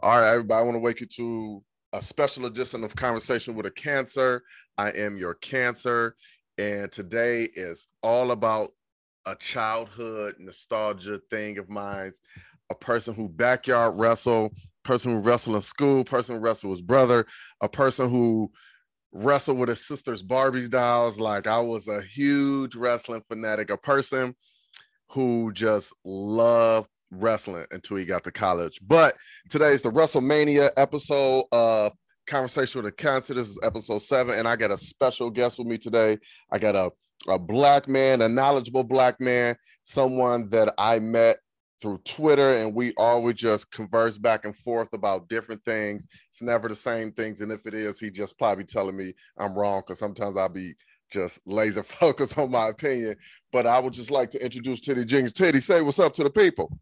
All right, everybody, I want to wake you to a special edition of Conversation with a Cancer. I am your cancer, and today is all about a childhood nostalgia thing of mine. A person who backyard wrestle, person who wrestled in school, person who wrestled with his brother, a person who wrestled with his sister's Barbie's dolls. Like I was a huge wrestling fanatic, a person who just loved wrestling until he got to college. But today is the WrestleMania episode of Conversation with a Cancer. This is episode seven, and I got a special guest with me today. I got a, a black man, a knowledgeable black man, someone that I met through Twitter, and we always just converse back and forth about different things. It's never the same things, and if it is, he just probably telling me I'm wrong because sometimes I'll be just laser focused on my opinion. But I would just like to introduce Teddy Jenkins. Teddy, say what's up to the people.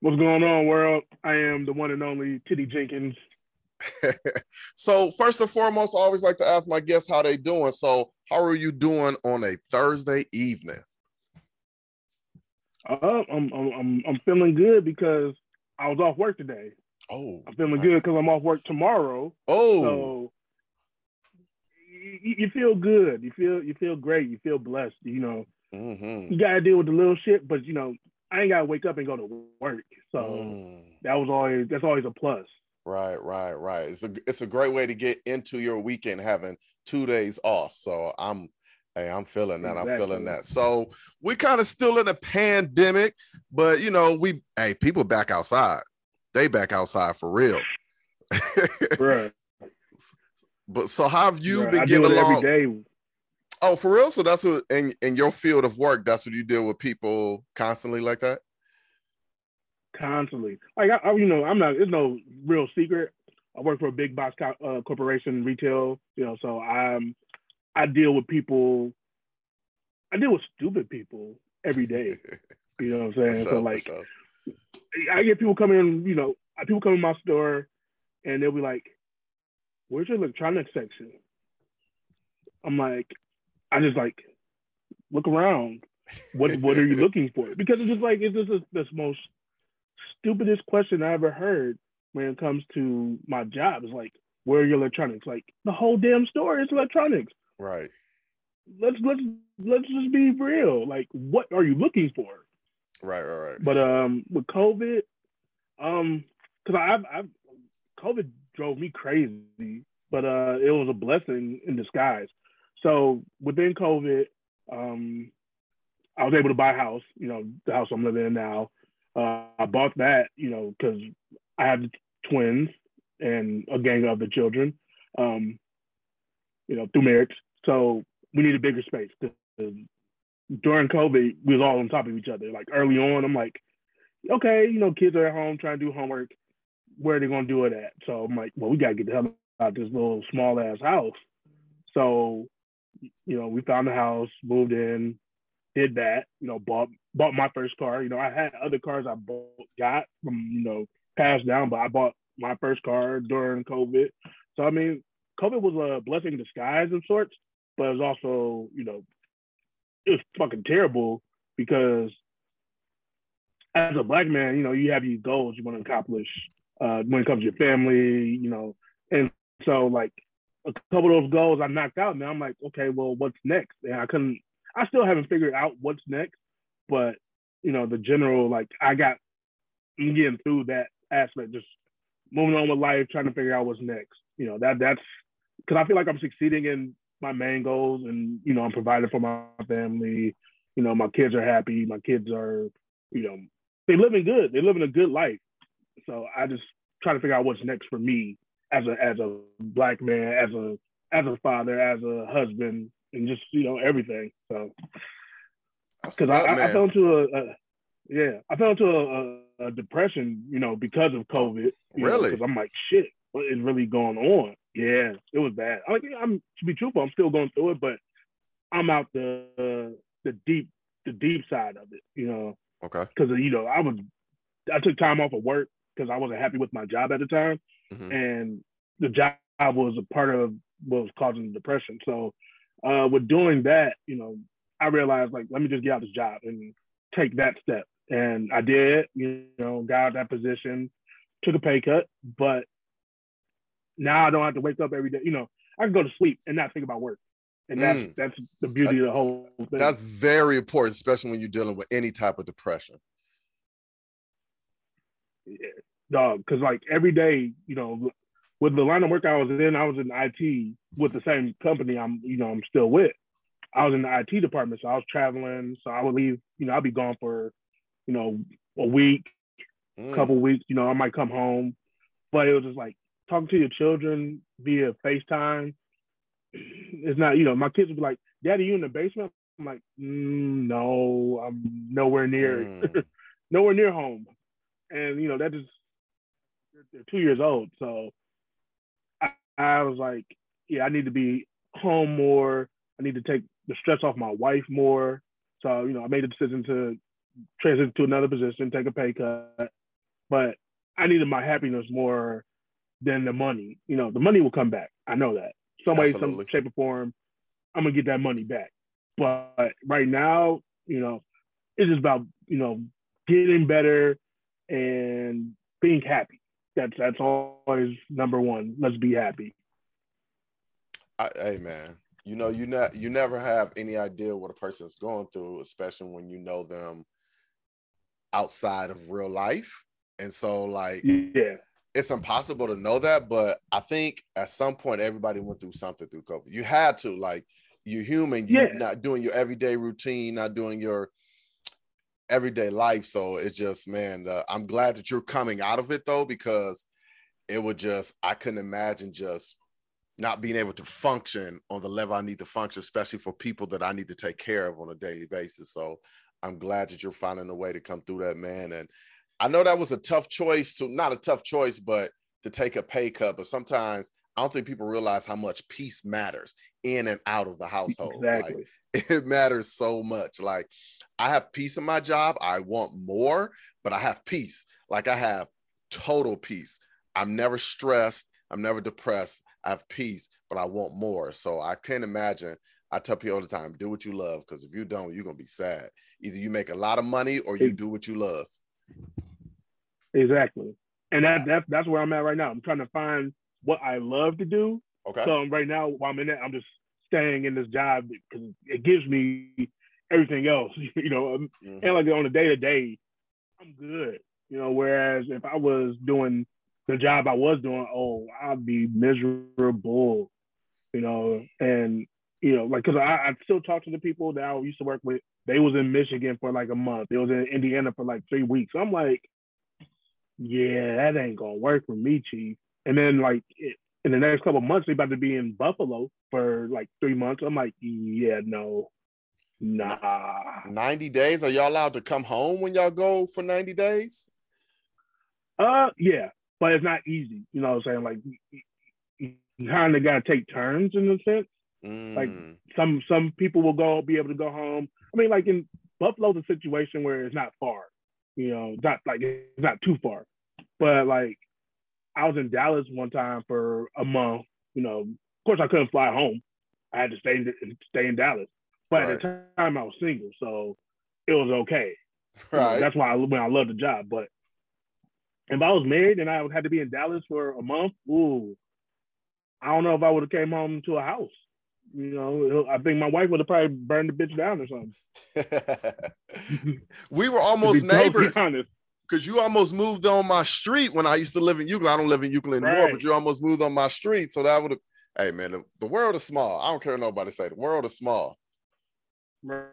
What's going on, world? I am the one and only Teddy Jenkins. so first and foremost, I always like to ask my guests how they doing. So how are you doing on a Thursday evening? Uh, I'm, I'm I'm feeling good because I was off work today. Oh, I'm feeling nice. good because I'm off work tomorrow. Oh, so you, you, feel good. You feel you feel great. You feel blessed. You know, mm-hmm. you gotta deal with the little shit, but you know, I ain't gotta wake up and go to work. So mm. that was always that's always a plus. Right, right, right. It's a it's a great way to get into your weekend having two days off. So I'm hey, I'm feeling that. Exactly. I'm feeling that. So we're kind of still in a pandemic, but you know, we hey, people back outside. They back outside for real. right. But so how have you right. been getting along? Every day. Oh, for real? So that's what in, in your field of work, that's what you deal with people constantly like that? Constantly. Like I, I you know, I'm not it's no real secret. I work for a big box co- uh, corporation, retail, you know, so I'm I deal with people I deal with stupid people every day. you know what I'm saying? So like. I get people coming in, you know, people come in my store and they'll be like, Where's your electronics section? I'm like, I just like look around. What what are you looking for? Because it's just like it's just the most stupidest question I ever heard when it comes to my job. Is like, where are your electronics? Like the whole damn store is electronics. Right. Let's let's let's just be real. Like, what are you looking for? Right, right, right. But um, with COVID, um, because I've, I've COVID drove me crazy, but uh, it was a blessing in disguise. So within COVID, um, I was able to buy a house, you know, the house I'm living in now. Uh, I bought that, you know, because I have twins and a gang of the children, um, you know, through marriage. So we need a bigger space. During COVID, we was all on top of each other. Like early on, I'm like, okay, you know, kids are at home trying to do homework. Where are they gonna do it at? So I'm like, well, we gotta get the hell out of this little small ass house. So you know, we found the house, moved in, did that, you know, bought bought my first car. You know, I had other cars I bought, got from, you know, passed down, but I bought my first car during COVID. So I mean, COVID was a blessing in disguise of sorts, but it was also, you know, it was fucking terrible because as a black man, you know, you have these goals you want to accomplish uh, when it comes to your family, you know, and so like a couple of those goals I knocked out. Now I'm like, okay, well, what's next? And I couldn't. I still haven't figured out what's next, but you know, the general like I got. I'm getting through that aspect, just moving on with life, trying to figure out what's next. You know, that that's because I feel like I'm succeeding in my main goals, and you know, I'm providing for my family. You know, my kids are happy. My kids are, you know, they living good. They're living a good life. So I just try to figure out what's next for me as a as a black man, as a as a father, as a husband, and just you know everything. So because I, I, fell into a, a, yeah, I fell into a, a, depression, you know, because of COVID. really? Because I'm like, shit, what is really going on? Yeah, it was bad. I, I'm to be truthful, I'm still going through it, but I'm out the uh, the deep the deep side of it, you know. Okay. Because you know, I was I took time off of work because I wasn't happy with my job at the time mm-hmm. and the job was a part of what was causing the depression. So uh, with doing that, you know, I realized like, let me just get out this job and take that step. And I did, you know, got out that position, took a pay cut, but now I don't have to wake up every day. You know, I can go to sleep and not think about work. And that's mm. that's the beauty that's, of the whole thing. That's very important, especially when you're dealing with any type of depression. Dog, because like every day, you know, with the line of work I was in, I was in IT with the same company I'm, you know, I'm still with. I was in the IT department, so I was traveling. So I would leave, you know, I'd be gone for, you know, a week, mm. couple weeks. You know, I might come home, but it was just like talking to your children via FaceTime. It's not, you know, my kids would be like, "Daddy, you in the basement?" I'm like, mm, "No, I'm nowhere near, mm. nowhere near home." And you know, that just they're two years old, so I, I was like, "Yeah, I need to be home more. I need to take the stress off my wife more." So you know, I made a decision to transition to another position, take a pay cut, but I needed my happiness more than the money. You know, the money will come back. I know that. Some way, some shape or form, I'm gonna get that money back. But right now, you know, it's just about, you know, getting better and being happy. That's that's always number one. Let's be happy. I, hey man, you know you not you never have any idea what a person is going through, especially when you know them outside of real life. And so like yeah, it's impossible to know that, but I think at some point everybody went through something through COVID. You had to, like, you're human, you're yeah. not doing your everyday routine, not doing your everyday life. So it's just, man, uh, I'm glad that you're coming out of it though, because it would just, I couldn't imagine just not being able to function on the level I need to function, especially for people that I need to take care of on a daily basis. So I'm glad that you're finding a way to come through that, man. And I know that was a tough choice to not a tough choice, but to take a pay cut. But sometimes I don't think people realize how much peace matters in and out of the household. Exactly. Like, it matters so much. Like I have peace in my job. I want more, but I have peace. Like I have total peace. I'm never stressed. I'm never depressed. I have peace, but I want more. So I can't imagine. I tell people all the time, do what you love, because if you don't, you're gonna be sad. Either you make a lot of money or you do what you love. Exactly. And that, that that's where I'm at right now. I'm trying to find what I love to do. Okay. So right now, while I'm in it, I'm just staying in this job because it gives me everything else, you know. Um, mm-hmm. And like on a day to day, I'm good, you know. Whereas if I was doing the job I was doing, oh, I'd be miserable, you know. And you know, like, cause I, I still talk to the people that I used to work with. They was in Michigan for like a month. They was in Indiana for like three weeks. I'm like, yeah, that ain't gonna work for me, chief. And then like it, in the next couple months, they about to be in Buffalo for like three months. I'm like, yeah, no, nah. Ninety days? Are y'all allowed to come home when y'all go for ninety days? Uh, yeah, but it's not easy. You know what I'm saying? Like, you kind of got to take turns in a sense. Mm. Like some some people will go be able to go home. I mean, like in Buffalo's a situation where it's not far. You know, not like it's not too far, but like I was in Dallas one time for a month. You know, of course I couldn't fly home. I had to stay in, stay in Dallas. But right. at the time I was single, so it was okay. Right. You know, that's why I when I love the job. But if I was married and I had to be in Dallas for a month, ooh, I don't know if I would have came home to a house. You know, I think my wife would have probably burned the bitch down or something. we were almost neighbors. Because you almost moved on my street when I used to live in Euclid. I don't live in Euclid anymore, right. but you almost moved on my street. So that would have, hey man, the, the, world is small. I don't care nobody say the world is small. Right.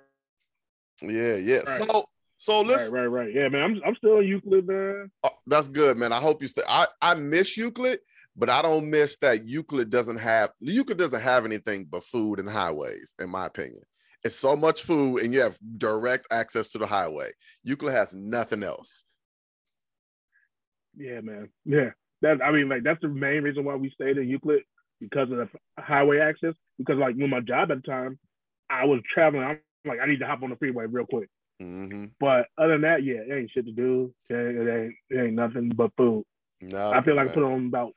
Yeah, yeah. Right. So so let's right, right, right. Yeah, man. I'm I'm still in Euclid, man. Oh, that's good, man. I hope you stay. I, I miss Euclid but I don't miss that Euclid doesn't have Euclid doesn't have anything but food and highways, in my opinion. It's so much food, and you have direct access to the highway. Euclid has nothing else. Yeah, man. Yeah, that I mean, like that's the main reason why we stayed in Euclid because of the highway access. Because like when my job at the time, I was traveling. I'm like, I need to hop on the freeway real quick. Mm-hmm. But other than that, yeah, it ain't shit to do. It ain't, it ain't, it ain't nothing but food. No, I feel like I put on about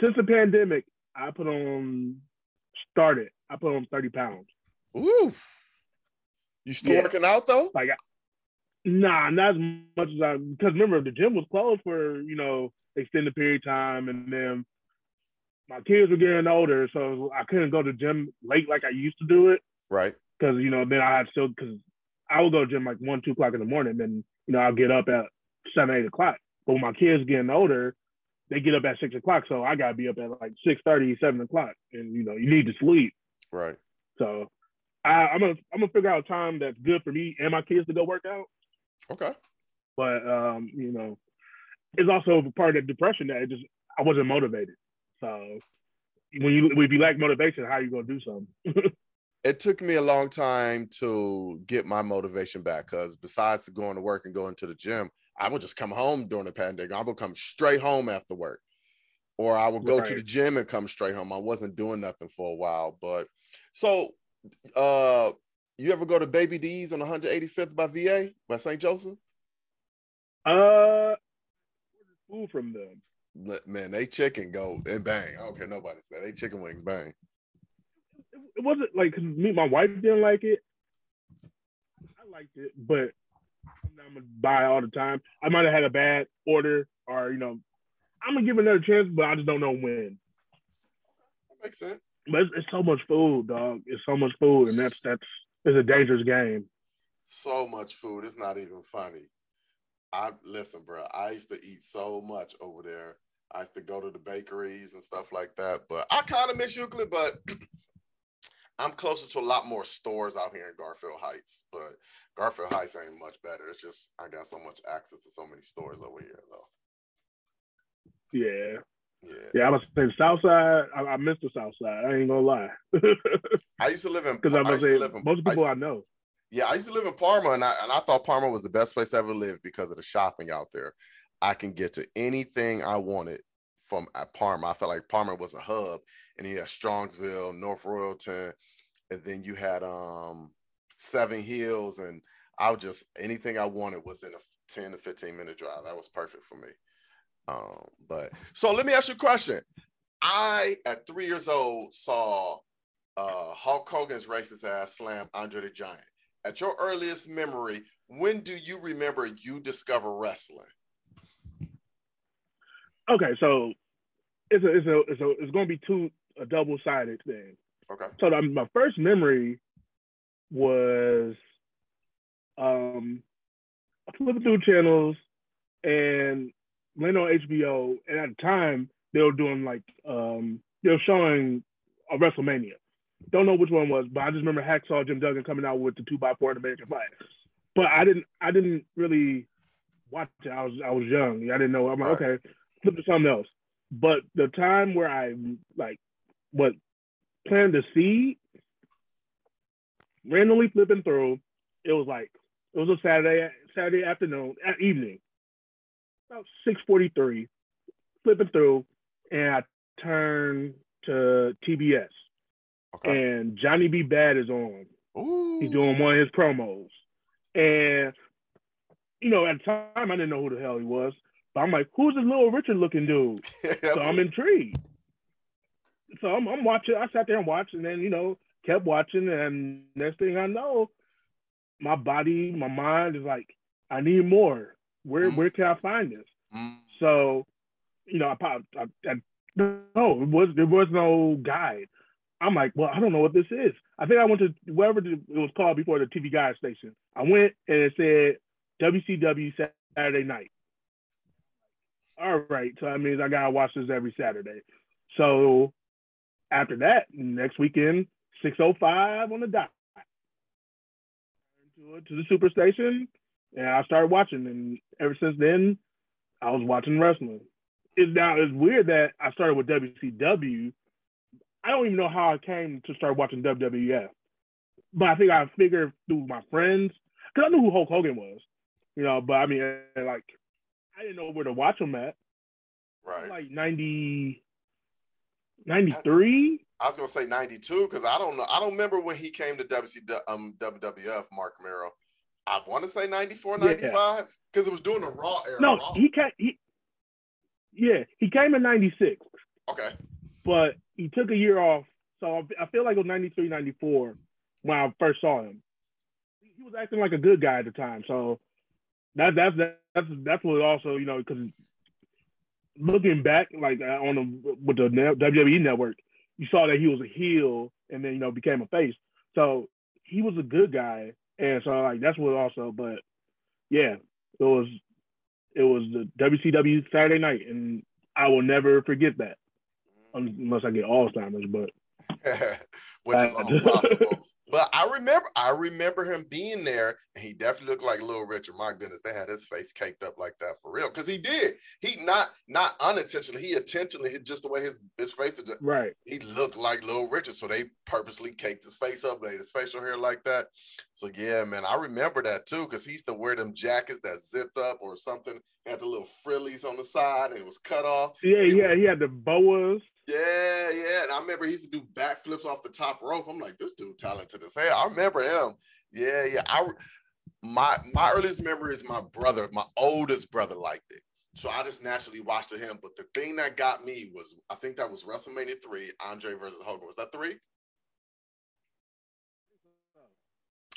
since the pandemic, I put on started. I put on thirty pounds. Oof. You still yeah. working out though? Like, Nah, not as much as I because remember the gym was closed for you know extended period of time, and then my kids were getting older, so I couldn't go to gym late like I used to do it. Right. Because you know then I had still because I would go to gym like one two o'clock in the morning, then you know I'll get up at seven eight o'clock. But when my kids getting older, they get up at six o'clock, so I gotta be up at like six thirty, seven o'clock, and you know you need to sleep. Right. So I, I'm gonna I'm gonna figure out a time that's good for me and my kids to go work out. Okay. But um, you know, it's also part of the depression that it just I wasn't motivated. So when you when you lack motivation, how are you gonna do something? it took me a long time to get my motivation back because besides going to work and going to the gym, I would just come home during the pandemic. I would come straight home after work, or I would go right. to the gym and come straight home. I wasn't doing nothing for a while, but so uh you ever go to Baby D's on 185th by VA by St. Joseph? Uh, food from them. Man, they chicken go and bang. I don't care nobody said they chicken wings bang. It wasn't like cause me, my wife didn't like it. I liked it, but I'm not gonna buy all the time. I might have had a bad order, or you know, I'm gonna give another chance, but I just don't know when. That makes sense. But it's, it's so much food, dog. It's so much food, and that's that's it's a dangerous game. So much food. It's not even funny. I listen, bro. I used to eat so much over there. I used to go to the bakeries and stuff like that. But I kind of miss Euclid, but I'm closer to a lot more stores out here in Garfield Heights. But Garfield Heights ain't much better. It's just I got so much access to so many stores over here, though. Yeah. Yeah. Yeah, I was saying South Side. I, I miss the South Side. I ain't gonna lie. I used to live in because I was saying most people I, I, know. Yeah, I used to live in Parma, and I and I thought Parma was the best place I ever lived because of the shopping out there. I can get to anything I wanted from at Parma. I felt like Parma was a hub, and you had Strongsville, North Royalton, and then you had um Seven Hills, and I was just anything I wanted was in a 10 to 15 minute drive. That was perfect for me. Um, but so let me ask you a question. I at three years old saw uh, Hulk Hogan's racist ass slam Andre the Giant. At your earliest memory, when do you remember you discover wrestling? Okay, so it's a, it's a, it's a, it's going to be two a double sided thing. Okay. So the, my first memory was um flipping through channels and went on HBO, and at the time they were doing like um, they were showing a WrestleMania. Don't know which one was, but I just remember Hacksaw Jim Duggan coming out with the two by four in American Fight. But I didn't I didn't really watch it. I was I was young. I didn't know. I'm like, right. okay, flip to something else. But the time where I like what planned to see randomly flipping through, it was like it was a Saturday Saturday afternoon at evening about 6:43, flipping through, and I turn to TBS, okay. and Johnny B. Badd is on. Ooh. He's doing one of his promos, and you know, at the time I didn't know who the hell he was, but I'm like, who's this little Richard looking dude? so I'm intrigued. So I'm, I'm watching. I sat there and watched, and then you know, kept watching, and next thing I know, my body, my mind is like, I need more where mm. where can I find this? Mm. So, you know, I, I, I, no, it was there was no guide. I'm like, well, I don't know what this is. I think I went to wherever it was called before the TV guide station. I went and it said WCW Saturday night. All right, so that means I gotta watch this every Saturday. So after that, next weekend, 6:05 on the dot. To, to the superstation, and I started watching, and ever since then, I was watching wrestling. It's now it's weird that I started with WCW. I don't even know how I came to start watching WWF, but I think I figured through my friends because I knew who Hulk Hogan was, you know. But I mean, like, I didn't know where to watch him at. Right. Like 90, 93. I was gonna say 92 because I don't know. I don't remember when he came to WCW, um, WWF, Marc Mero. I want to say 94, 95 because yeah. it was during the Raw era. No, Raw. he came. He, yeah, he came in 96. Okay. But he took a year off. So I feel like it was 93, 94 when I first saw him. He was acting like a good guy at the time. So that that's that's that's what also you know because looking back like uh, on the with the WWE network, you saw that he was a heel and then you know became a face. So he was a good guy, and so like that's what also. But yeah, it was it was the WCW Saturday night, and I will never forget that mm-hmm. unless I get Alzheimer's. But which is impossible. But I remember, I remember him being there, and he definitely looked like Little Richard. My goodness, they had his face caked up like that for real, because he did. He not not unintentionally, he intentionally hit just the way his his face did. Right. He looked like Little Richard, so they purposely caked his face up, made his facial hair like that. So yeah, man, I remember that too, because he used to wear them jackets that zipped up or something, had the little frillies on the side, and it was cut off. Yeah, yeah, he had the boas. Yeah, yeah. And I remember he used to do backflips off the top rope. I'm like, this dude talented as hell. I remember him. Yeah, yeah. I my my earliest memory is my brother, my oldest brother liked it. So I just naturally watched him. But the thing that got me was I think that was WrestleMania 3, Andre versus Hogan. Was that three?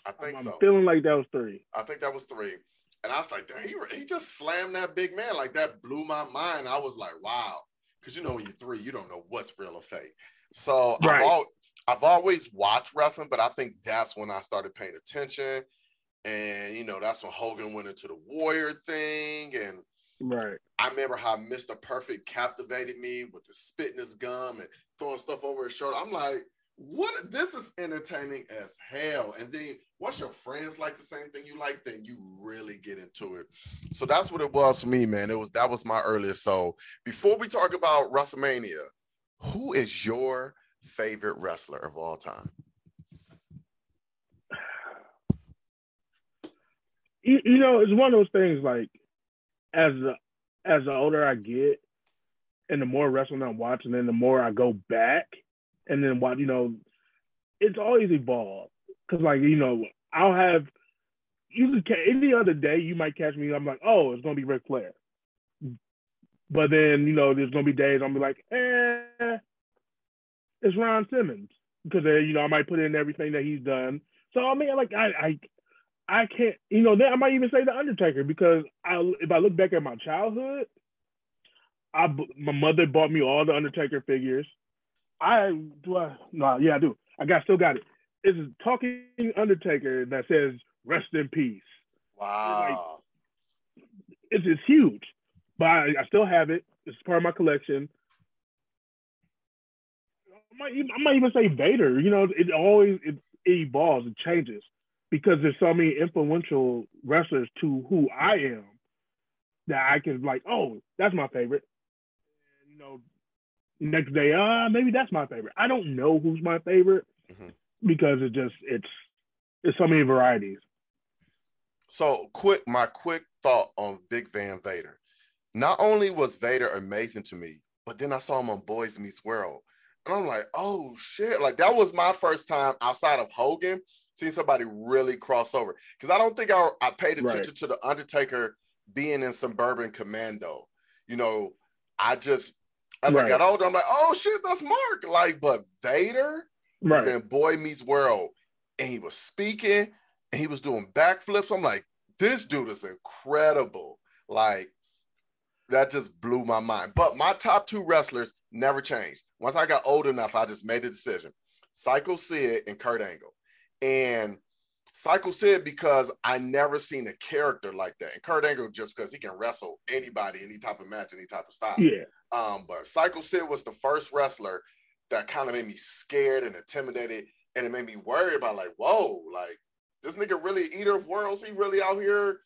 I think I'm so. feeling like that was three. I think that was three. And I was like, he, he just slammed that big man. Like that blew my mind. I was like, wow because you know when you're three, you don't know what's real or fake. So right. I've, al- I've always watched wrestling, but I think that's when I started paying attention. And you know, that's when Hogan went into the warrior thing. And right. I remember how Mr. Perfect captivated me with the spitting his gum and throwing stuff over his shoulder. I'm like, what this is entertaining as hell. And then once your friends like the same thing you like, then you really get into it. So that's what it was for me, man. It was that was my earliest. So before we talk about WrestleMania, who is your favorite wrestler of all time? You, you know, it's one of those things like as the as the older I get and the more wrestling I'm watching and the more I go back and then what you know, it's always evolved. Cause like you know, I'll have can any other day you might catch me. I'm like, oh, it's gonna be Ric Flair. But then you know, there's gonna be days I'm be like, eh, it's Ron Simmons because uh, you know I might put in everything that he's done. So I mean, like I I I can't you know then I might even say the Undertaker because I if I look back at my childhood, I my mother bought me all the Undertaker figures. I do I no, yeah, I do. I got still got it. It's a talking Undertaker that says "Rest in peace." Wow. Like, it's it's huge, but I, I, still have it. It's part of my collection. I might, even, I might even say Vader. You know, it always it, it evolves, it changes because there's so many influential wrestlers to who I am that I can like, oh, that's my favorite. And, you know, next day, ah, uh, maybe that's my favorite. I don't know who's my favorite mm-hmm. because it just it's it's so many varieties. So quick, my quick thought on Big Van Vader. Not only was Vader amazing to me, but then I saw him on Boys Meets World. And I'm like, oh shit. Like that was my first time outside of Hogan seeing somebody really cross over. Because I don't think I, I paid attention right. to the Undertaker being in Suburban Commando. You know, I just as right. I got older, I'm like, oh shit, that's Mark. Like, but Vader right. was in Boy Meets World, and he was speaking, and he was doing backflips. I'm like, this dude is incredible. Like, that just blew my mind. But my top two wrestlers never changed. Once I got old enough, I just made a decision: Psycho Sid and Kurt Angle. And Psycho Sid because I never seen a character like that. And Kurt Angle just because he can wrestle anybody, any type of match, any type of style. Yeah. Um, but Psycho Sid was the first wrestler that kind of made me scared and intimidated, and it made me worried about like, whoa, like this nigga really eater of worlds. He really out here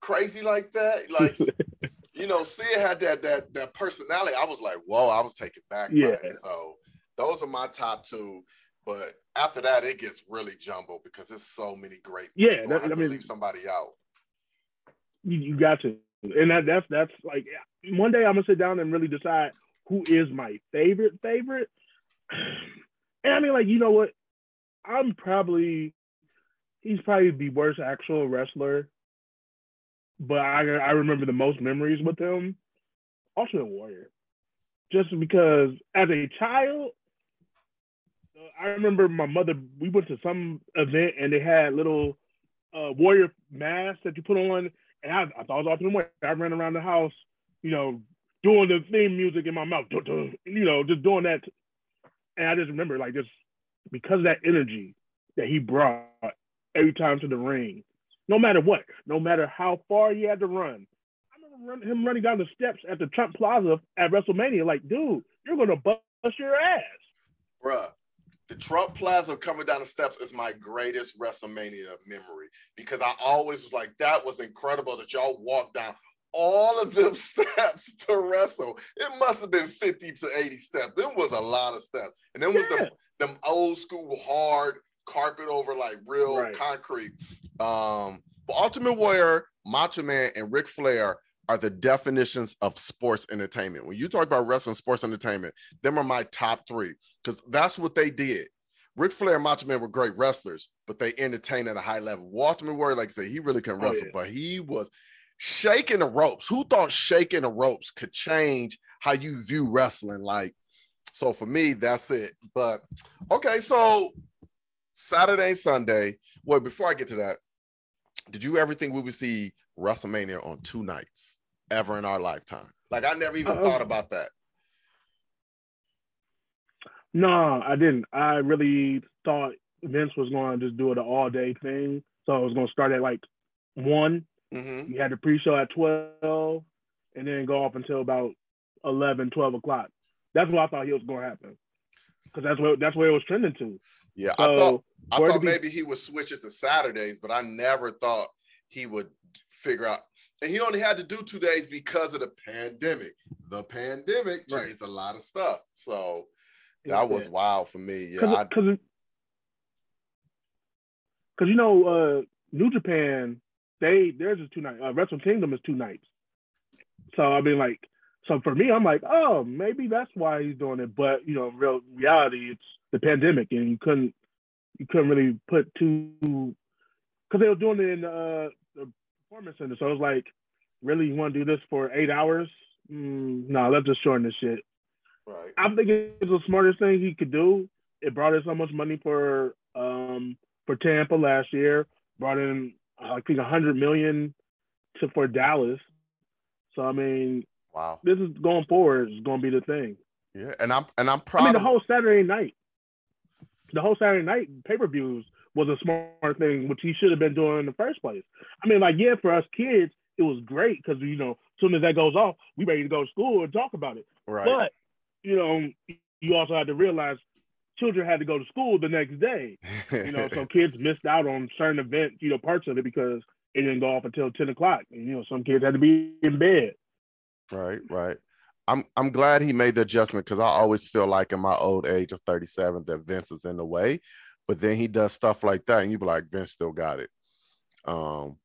crazy like that. Like, you know, Sid had that that that personality. I was like, whoa, I was taken back. Yeah. So those are my top two. But after that, it gets really jumbled because there's so many great. Yeah, that, I mean, leave somebody out. You, you got to, and that that's that's like one day I'm gonna sit down and really decide who is my favorite favorite. And I mean, like you know what, I'm probably he's probably the worst actual wrestler, but I I remember the most memories with him. Ultimate Warrior, just because as a child I remember my mother. We went to some event and they had little uh, warrior masks that you put on, And I, I thought it was Ultimate Warrior. I ran around the house, you know, doing the theme music in my mouth, you know, just doing that. And I just remember like just because of that energy that he brought every time to the ring, no matter what, no matter how far he had to run. I remember him running down the steps at the Trump Plaza at WrestleMania, like, dude, you're gonna bust your ass. Bruh, the Trump Plaza coming down the steps is my greatest WrestleMania memory because I always was like, that was incredible that y'all walked down all of them steps to wrestle. It must have been 50 to 80 steps. Them was a lot of steps. And then was yeah. the them old school hard carpet over like real right. concrete. Um, but Ultimate Warrior, Macho Man, and Ric Flair are the definitions of sports entertainment. When you talk about wrestling sports entertainment, them are my top three because that's what they did. Ric Flair and Macho Man were great wrestlers, but they entertained at a high level. Ultimate Warrior, like I said, he really couldn't oh, wrestle, yeah. but he was shaking the ropes. Who thought shaking the ropes could change how you view wrestling? Like, so for me, that's it. But okay, so Saturday, Sunday. Well, before I get to that, did you ever think we would see WrestleMania on two nights ever in our lifetime? Like, I never even Uh-oh. thought about that. No, I didn't. I really thought Vince was going to just do it an all day thing. So it was going to start at like one. Mm-hmm. You had the pre show at 12 and then go off until about 11, 12 o'clock. That's what I thought he was going to happen. Because that's what that's where it was trending to. Yeah, so, I thought I thought be, maybe he would switch it to Saturdays, but I never thought he would figure out. And he only had to do two days because of the pandemic. The pandemic changed a lot of stuff. So that was wild for me. Yeah, because because you know uh, New Japan, they theirs is two nights. Uh, Wrestle Kingdom is two nights. So I mean, like, so for me, I'm like, oh, maybe that's why he's doing it. But you know, real reality, it's the pandemic, and you couldn't you couldn't really put two because they were doing it in uh, the performance center. So it was like, really, you want to do this for eight hours? Mm, no, let's just shorten this shit. Right. I think it's the smartest thing he could do. It brought in so much money for um for Tampa last year. Brought in I think a hundred million to for Dallas. So I mean, wow, this is going forward. Is going to be the thing. Yeah, and I'm and I'm proud. I mean, the whole Saturday night, the whole Saturday night pay per views was a smart thing, which he should have been doing in the first place. I mean, like, yeah, for us kids, it was great because you know, as soon as that goes off, we ready to go to school and talk about it. Right. But you know, you also had to realize children had to go to school the next day. You know, so kids missed out on certain events, you know, parts of it because it didn't go off until 10 o'clock. And, you know, some kids had to be in bed. Right, right. I'm I'm glad he made the adjustment because I always feel like in my old age of 37 that Vince is in the way. But then he does stuff like that, and you be like, Vince still got it. Um,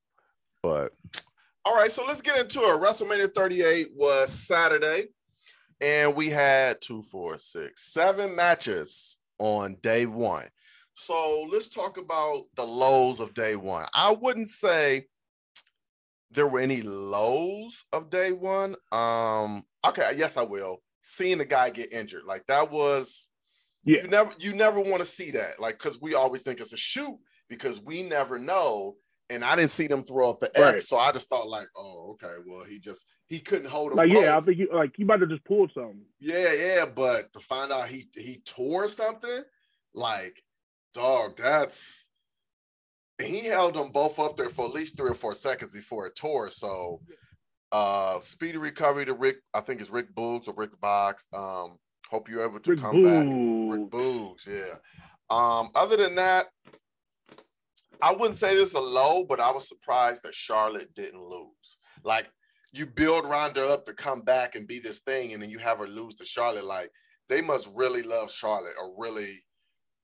but all right, so let's get into it. WrestleMania 38 was Saturday and we had two, four, six, seven matches on day one. So let's talk about the lows of day one. I wouldn't say there were any lows of day one. Um, okay, yes, I will. Seeing the guy get injured, like that was yeah. you never you never want to see that, like because we always think it's a shoot because we never know and I didn't see them throw up the right. X, so I just thought like, oh, okay, well, he just he couldn't hold him. Like, both. yeah, I think he, like he might have just pulled something. Yeah, yeah, but to find out he he tore something, like, dog, that's he held them both up there for at least three or four seconds before it tore. So, uh, speedy recovery to Rick. I think it's Rick Boogs or Rick Box. Um, hope you're able to Rick come Boogs. back. Rick Boogs, yeah. Um, other than that, I wouldn't say this is a low, but I was surprised that Charlotte didn't lose. Like you build Ronda up to come back and be this thing, and then you have her lose to Charlotte. Like they must really love Charlotte or really,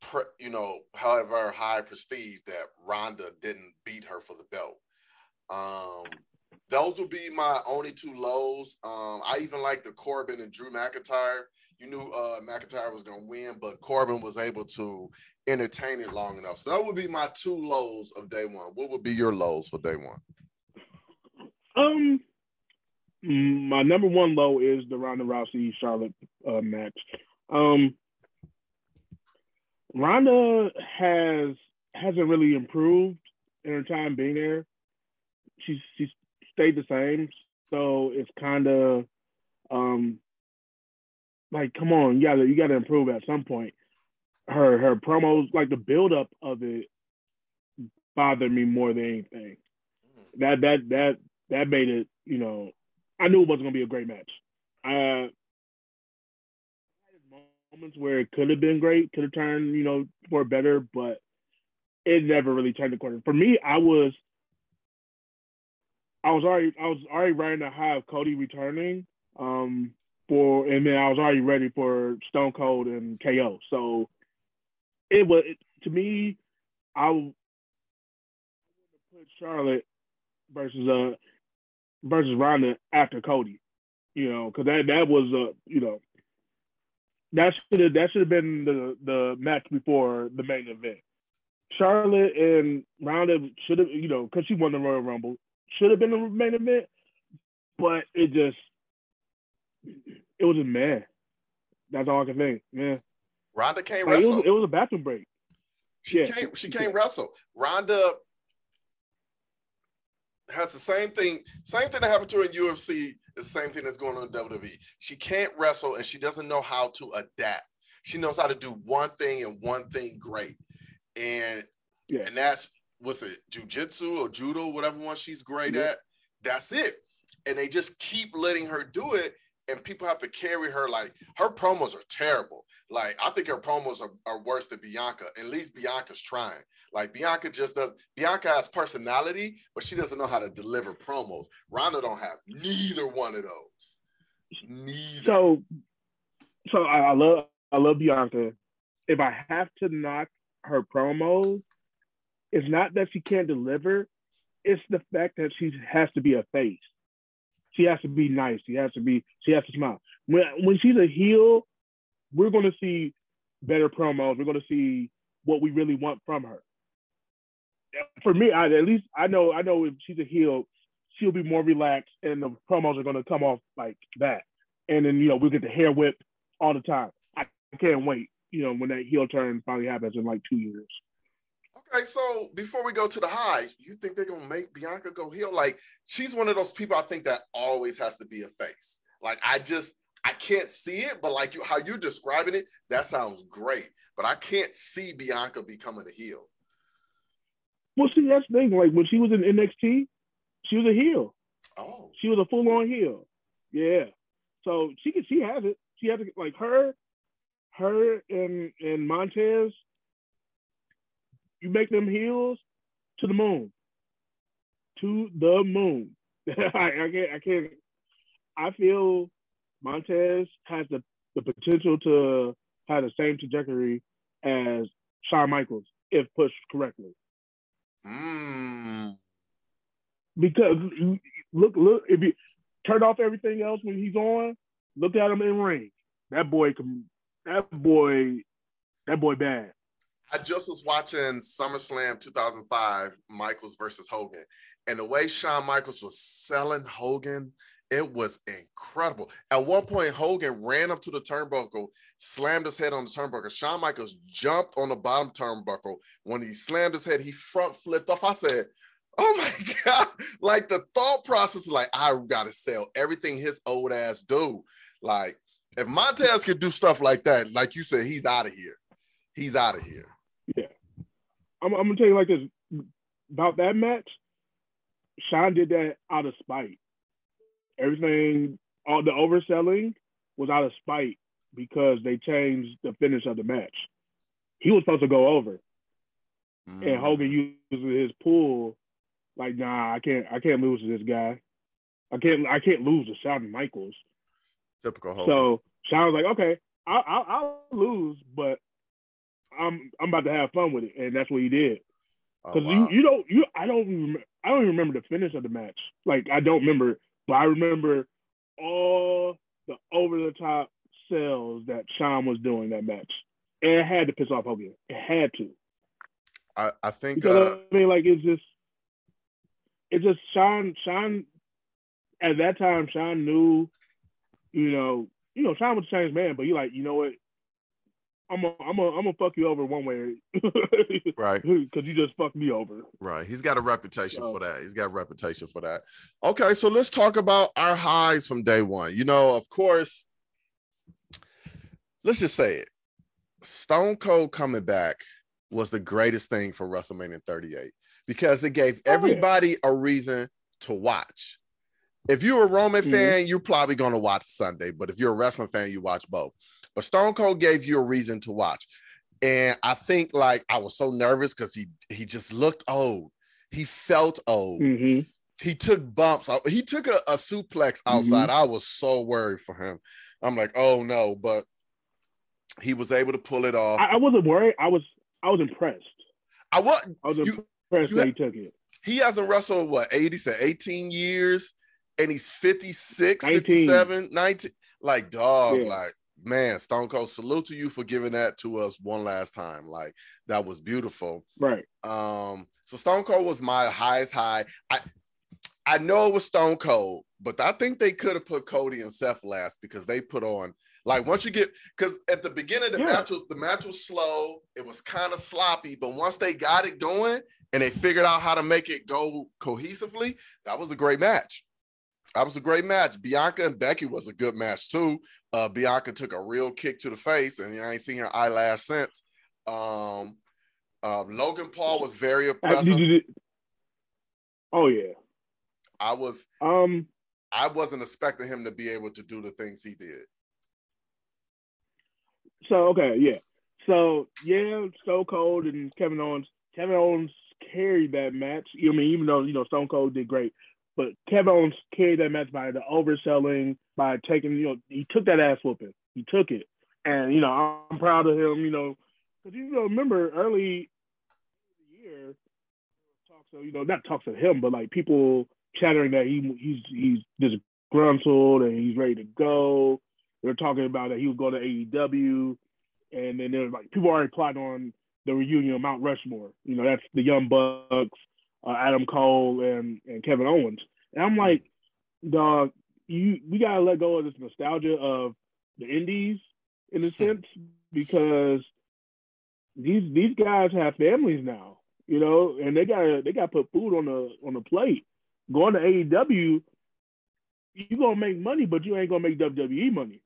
pre- you know, however high prestige that Ronda didn't beat her for the belt. Um, those would be my only two lows. Um, I even like the Corbin and Drew McIntyre. You knew uh, McIntyre was going to win, but Corbin was able to entertain it long enough. So that would be my two lows of day one. What would be your lows for day one? Um, my number one low is the Ronda Rousey Charlotte uh, match. Um, Ronda has hasn't really improved in her time being there. She's she's stayed the same. So it's kind of um like come on, you gotta you gotta improve at some point. Her her promos, like the buildup of it bothered me more than anything. That that that that made it, you know, I knew it wasn't gonna be a great match. Uh moments where it could have been great, could have turned, you know, for better, but it never really turned the corner. For me, I was I was already I was already riding the high of Cody returning. Um for and then I was already ready for Stone Cold and KO. So it was to me, I would put Charlotte versus uh versus Ronda after Cody. You know, because that that was uh you know that should have that should have been the the match before the main event. Charlotte and Ronda should have you know because she won the Royal Rumble should have been the main event, but it just it was a man. That's all I can think. Yeah. Ronda can't like, wrestle. It was, it was, a bathroom break. She yeah. can't. She can't wrestle. Ronda has the same thing. Same thing that happened to her in UFC is the same thing that's going on in WWE. She can't wrestle and she doesn't know how to adapt. She knows how to do one thing and one thing great, and yeah. and that's what's it, jujitsu or judo, whatever one she's great yeah. at. That's it. And they just keep letting her do it, and people have to carry her. Like her promos are terrible. Like I think her promos are, are worse than Bianca. At least Bianca's trying. Like Bianca just does. Bianca has personality, but she doesn't know how to deliver promos. Ronda don't have neither one of those. Neither. So, so I, I love I love Bianca. If I have to knock her promos, it's not that she can't deliver. It's the fact that she has to be a face. She has to be nice. She has to be. She has to smile. When when she's a heel, we're going to see better promos. We're going to see what we really want from her. For me, I, at least I know. I know if she's a heel, she'll be more relaxed, and the promos are going to come off like that. And then you know we'll get the hair whip all the time. I can't wait. You know when that heel turn finally happens in like two years. Okay, so before we go to the high, you think they're gonna make Bianca go heel? Like she's one of those people I think that always has to be a face. Like I just I can't see it, but like you how you're describing it, that sounds great. But I can't see Bianca becoming a heel. Well, see, that's the thing. Like when she was in NXT, she was a heel. Oh. She was a full on heel. Yeah. So she can she has it. She has it like her, her and and Montez. You make them heels to the moon. To the moon. I, I can't I can't I feel Montez has the, the potential to have the same trajectory as Shawn Michaels if pushed correctly. Mm. Because look, look, if you turn off everything else when he's on, look at him in ring. That boy can. That boy. That boy bad. I just was watching SummerSlam 2005, Michaels versus Hogan, and the way Shawn Michaels was selling Hogan it was incredible. At one point, Hogan ran up to the turnbuckle, slammed his head on the turnbuckle. Shawn Michaels jumped on the bottom turnbuckle. When he slammed his head, he front flipped off. I said, Oh my God. Like the thought process, like, I gotta sell everything his old ass do. Like, if Montez could do stuff like that, like you said, he's out of here. He's out of here. I'm, I'm gonna tell you like this about that match. Shawn did that out of spite everything, all the overselling was out of spite because they changed the finish of the match. He was supposed to go over, mm. and Hogan uses his pull. Like, nah, I can't, I can't lose to this guy. I can't, I can't lose to Shawn Michaels. Typical Hogan. So Shawn was like, okay, I'll, I'll, I'll lose, but I'm, I'm about to have fun with it, and that's what he did. Because oh, wow. you, you don't, you, I don't, I don't even remember the finish of the match. Like, I don't remember but I remember all the over the top sales that Shawn was doing that match. And it had to piss off Hogan. It had to. I, I think because, uh, I mean like it's just it's just Shawn Shawn at that time Shawn knew, you know, you know, Shawn was a changed man, but you like, you know what? I'm a, I'm a, I'm gonna fuck you over one way, right? Because you just fucked me over. Right. He's got a reputation for that. He's got a reputation for that. Okay, so let's talk about our highs from day one. You know, of course, let's just say it. Stone Cold coming back was the greatest thing for WrestleMania 38 because it gave everybody oh, yeah. a reason to watch. If you're a Roman mm-hmm. fan, you're probably going to watch Sunday, but if you're a wrestling fan, you watch both. But Stone Cold gave you a reason to watch. And I think like I was so nervous because he he just looked old. He felt old. Mm-hmm. He took bumps. He took a, a suplex outside. Mm-hmm. I was so worried for him. I'm like, oh no, but he was able to pull it off. I, I wasn't worried. I was I was impressed. I was. I was you, impressed that he took it. He hasn't wrestled what 80 said 18 years, and he's 56, 19. 57, 19. Like dog, yeah. like man, Stone Cold, salute to you for giving that to us one last time. Like that was beautiful. Right. Um, so Stone Cold was my highest high. I I know it was Stone Cold, but I think they could have put Cody and Seth last because they put on like once you get because at the beginning the yeah. match was the match was slow, it was kind of sloppy, but once they got it going and they figured out how to make it go cohesively, that was a great match. That was a great match. Bianca and Becky was a good match too. Uh, Bianca took a real kick to the face, and I ain't seen her eyelash since. Um, uh, Logan Paul was very impressive. Oh yeah, I was. Um, I wasn't expecting him to be able to do the things he did. So okay, yeah. So yeah, Stone Cold and Kevin Owens. Kevin Owens carried that match. I mean, even though you know Stone Cold did great, but Kevin Owens carried that match by the overselling, by taking, you know, he took that ass whooping. He took it. And, you know, I'm proud of him, you know, because you know, remember early year, talks of, you know, not talks of him, but like people chattering that he he's he's disgruntled and he's ready to go. They're talking about that he would go to AEW. And then there's like people already plotting on the reunion of Mount Rushmore. You know, that's the Young Bucks, uh, Adam Cole and and Kevin Owens. And I'm like, dog, you we gotta let go of this nostalgia of the indies in a sense because these these guys have families now, you know, and they gotta they gotta put food on the on the plate. Going to AEW, you gonna make money, but you ain't gonna make WWE money.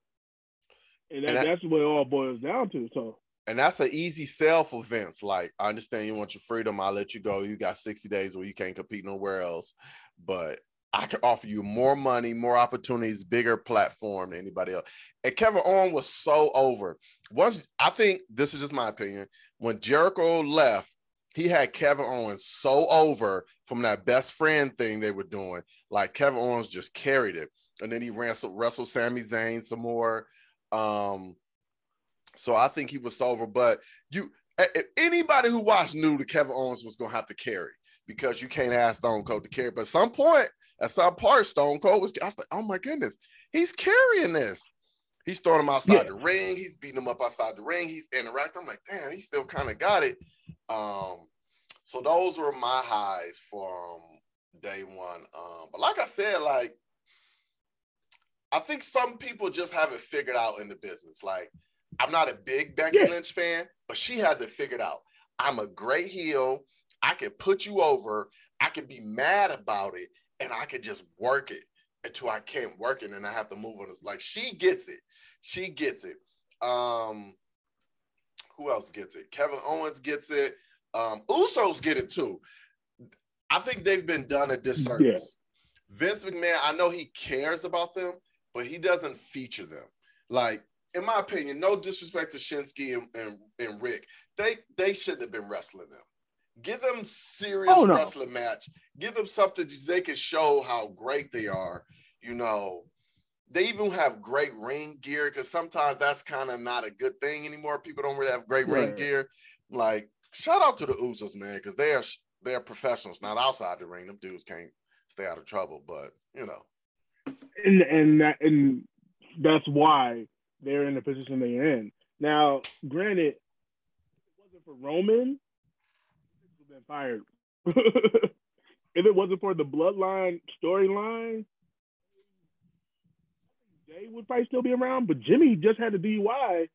And, that, and that, that's what it all boils down to. So and that's an easy sell for Vince. Like, I understand you want your freedom. I'll let you go. You got 60 days where you can't compete nowhere else. But I can offer you more money, more opportunities, bigger platform than anybody else. And Kevin Owens was so over. Once I think this is just my opinion. When Jericho left, he had Kevin Owens so over from that best friend thing they were doing. Like Kevin Owens just carried it. And then he wrestled, wrestled Sami Zayn some more. Um, so I think he was over. But you, anybody who watched knew that Kevin Owens was going to have to carry because you can't ask Stone Cold to carry. But at some point, at some part, Stone Cold was. I was like, oh my goodness, he's carrying this. He's throwing him outside yeah. the ring. He's beating him up outside the ring. He's interacting. I'm like, damn, he still kind of got it. Um, so those were my highs from day one. Um, but like I said, like I think some people just have it figured out in the business. Like I'm not a big Becky yeah. Lynch fan, but she has it figured out. I'm a great heel. I can put you over. I can be mad about it, and I can just work it until I can't work it, and I have to move on. It's like she gets it. She gets it. Um, who else gets it? Kevin Owens gets it. Um, Usos get it too. I think they've been done a disservice. Yeah. Vince McMahon, I know he cares about them, but he doesn't feature them. Like in my opinion, no disrespect to Shinsuke and, and, and Rick, they they shouldn't have been wrestling them. Give them serious oh, no. wrestling match. Give them something they can show how great they are. You know, they even have great ring gear because sometimes that's kind of not a good thing anymore. People don't really have great right. ring gear. Like, shout out to the Usos, man, because they are they're professionals. Not outside the ring, them dudes can't stay out of trouble, but you know. And and that, and that's why they're in the position they're in. Now, granted, if it wasn't for Roman, would have been fired. if it wasn't for the bloodline storyline, Jey would probably still be around. But Jimmy just had a DUI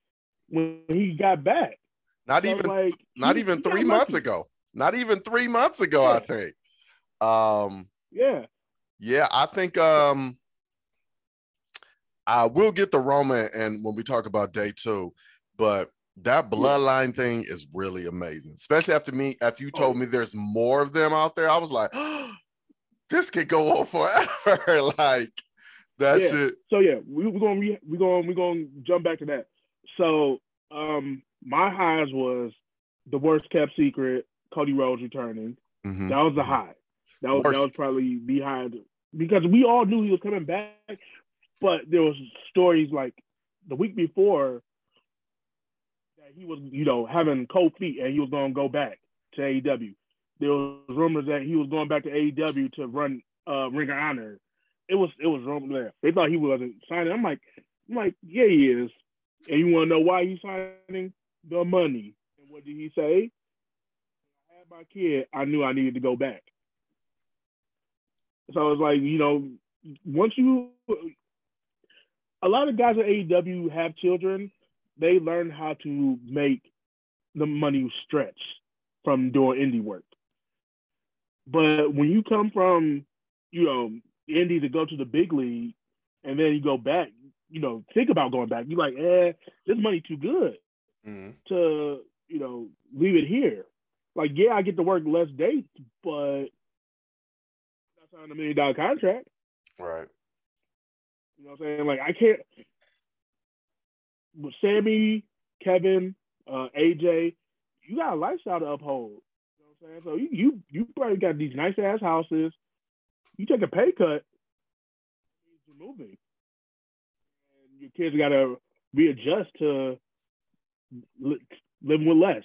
when he got back. Not so even like, not he, even three months lucky. ago. Not even three months ago, yeah. I think. Um yeah. Yeah, I think um I will get the Roman and when we talk about day two, but that bloodline thing is really amazing, especially after me after you told oh. me there's more of them out there. I was like, oh, this could go on forever. like that yeah. shit. So yeah, we, we're gonna we, we're gonna we're gonna jump back to that. So um my highs was the worst kept secret, Cody Rhodes returning. Mm-hmm. That was the high. That was worst. that was probably behind because we all knew he was coming back, but there was stories like the week before that he was, you know, having cold feet and he was gonna go back to AEW. There was rumors that he was going back to AEW to run uh, Ring of Honor. It was it was rumors. They thought he wasn't signing. I'm like, I'm like, yeah, he is. And you want to know why he's signing? The money. And what did he say? I had my kid. I knew I needed to go back. So I was like, you know, once you, a lot of guys at AEW have children. They learn how to make the money stretch from doing indie work. But when you come from, you know, indie to go to the big league, and then you go back, you know, think about going back. You're like, eh, this money too good mm-hmm. to, you know, leave it here. Like, yeah, I get to work less dates, but I signed a million dollar contract. Right. You know what I'm saying? Like, I can't. With Sami, Kevin, uh, AJ, you got a lifestyle to uphold. You know what I'm saying? So you you you probably got these nice ass houses. You take a pay cut, you're moving your kids got to readjust to li- living with less.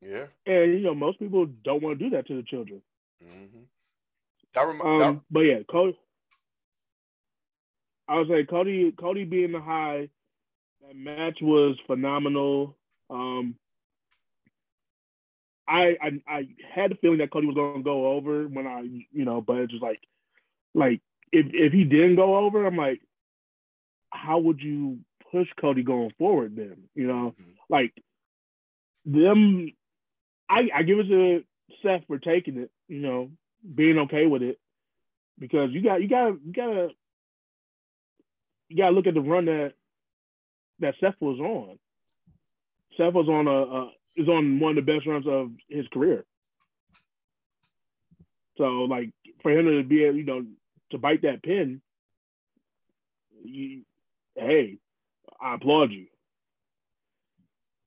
Yeah. And you know, most people don't want to do that to the children. Mm-hmm. That rem- um, that... But yeah, Cody. I was like Cody, Cody being the high, that match was phenomenal. Um, I, I I had the feeling that Cody was going to go over when I, you know, but it's just like, like if if he didn't go over, I'm like, how would you push Cody going forward then? You know, mm-hmm. like them I, I give it to Seth for taking it, you know, being okay with it. Because you got you got you gotta you gotta look at the run that that Seth was on. Seth was on a, a is on one of the best runs of his career. So like for him to be able, you know, to bite that pin, you, hey, I applaud you.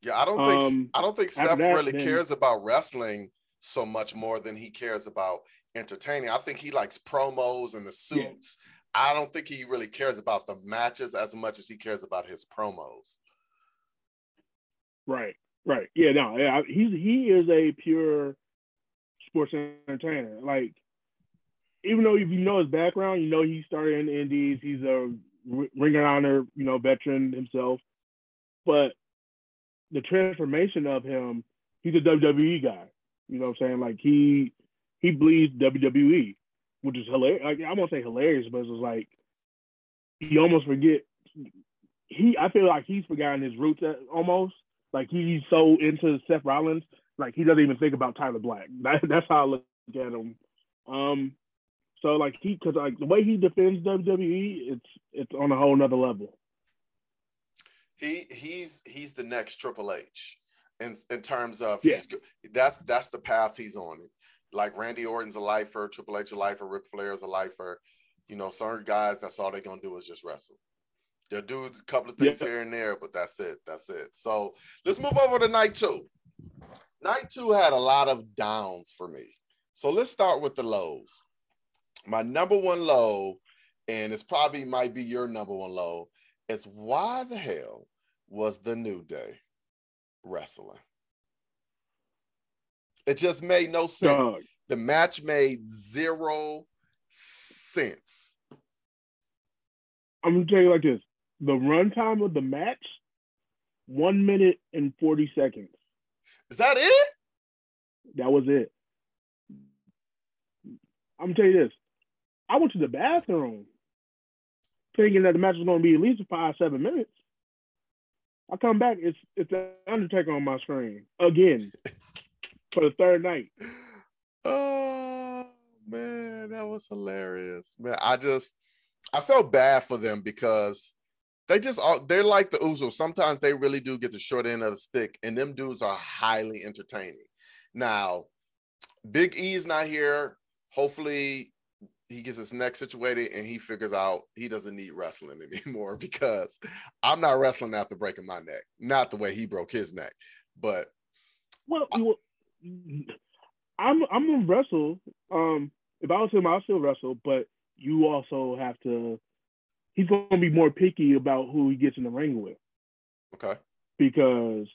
Yeah, I don't think um, I don't think Seth that, really then, cares about wrestling so much more than he cares about entertaining. I think he likes promos and the suits. I don't think he really cares about the matches as much as he cares about his promos. Right, right. Yeah, no, yeah, he's he is a pure sports entertainer. Like, even though if you know his background, you know he started in the Indies. He's a Ring of Honor, you know, veteran himself. But the transformation of him, he's a WWE guy. You know what I'm saying? Like he he bleeds WWE, which is hilarious. Like, I won't say hilarious, but it's like you almost forget. He, I feel like he's forgotten his roots at, almost. Like he's so into Seth Rollins, like he doesn't even think about Tyler Black. That, that's how I look at him. Um, so like he, cause like the way he defends WWE, it's it's on a whole nother level. He he's he's the next Triple H, in in terms of yeah. he's that's that's the path he's on. Like Randy Orton's a lifer, Triple H a lifer, Ric Flair's a lifer. You know, certain guys, that's all they're gonna do is just wrestle. They'll do a couple of things yeah. here and there, but that's it. That's it. So let's move over to night two. Night two had a lot of downs for me. So let's start with the lows my number one low, and it's probably might be your number one low, is why the hell was the New Day wrestling? It just made no sense. Dog. The match made zero sense. I'm gonna tell you like this: the runtime of the match, one minute and forty seconds. Is that it? That was it. I'm gonna tell you this: I went to the bathroom thinking that the match was going to be at least five, seven minutes. I come back, it's it's the Undertaker on my screen again for the third night. Oh man, that was hilarious. Man, I just I felt bad for them because they just all they're like the Usos. Sometimes they really do get the short end of the stick, and them dudes are highly entertaining. Now, Big E's not here. Hopefully, he gets his neck situated and he figures out he doesn't need wrestling anymore because I'm not wrestling after breaking my neck. Not the way he broke his neck, but well, I, I'm I'm gonna wrestle. Um, if I was him, I'll still wrestle, but you also have to. He's gonna be more picky about who he gets in the ring with. Okay. Because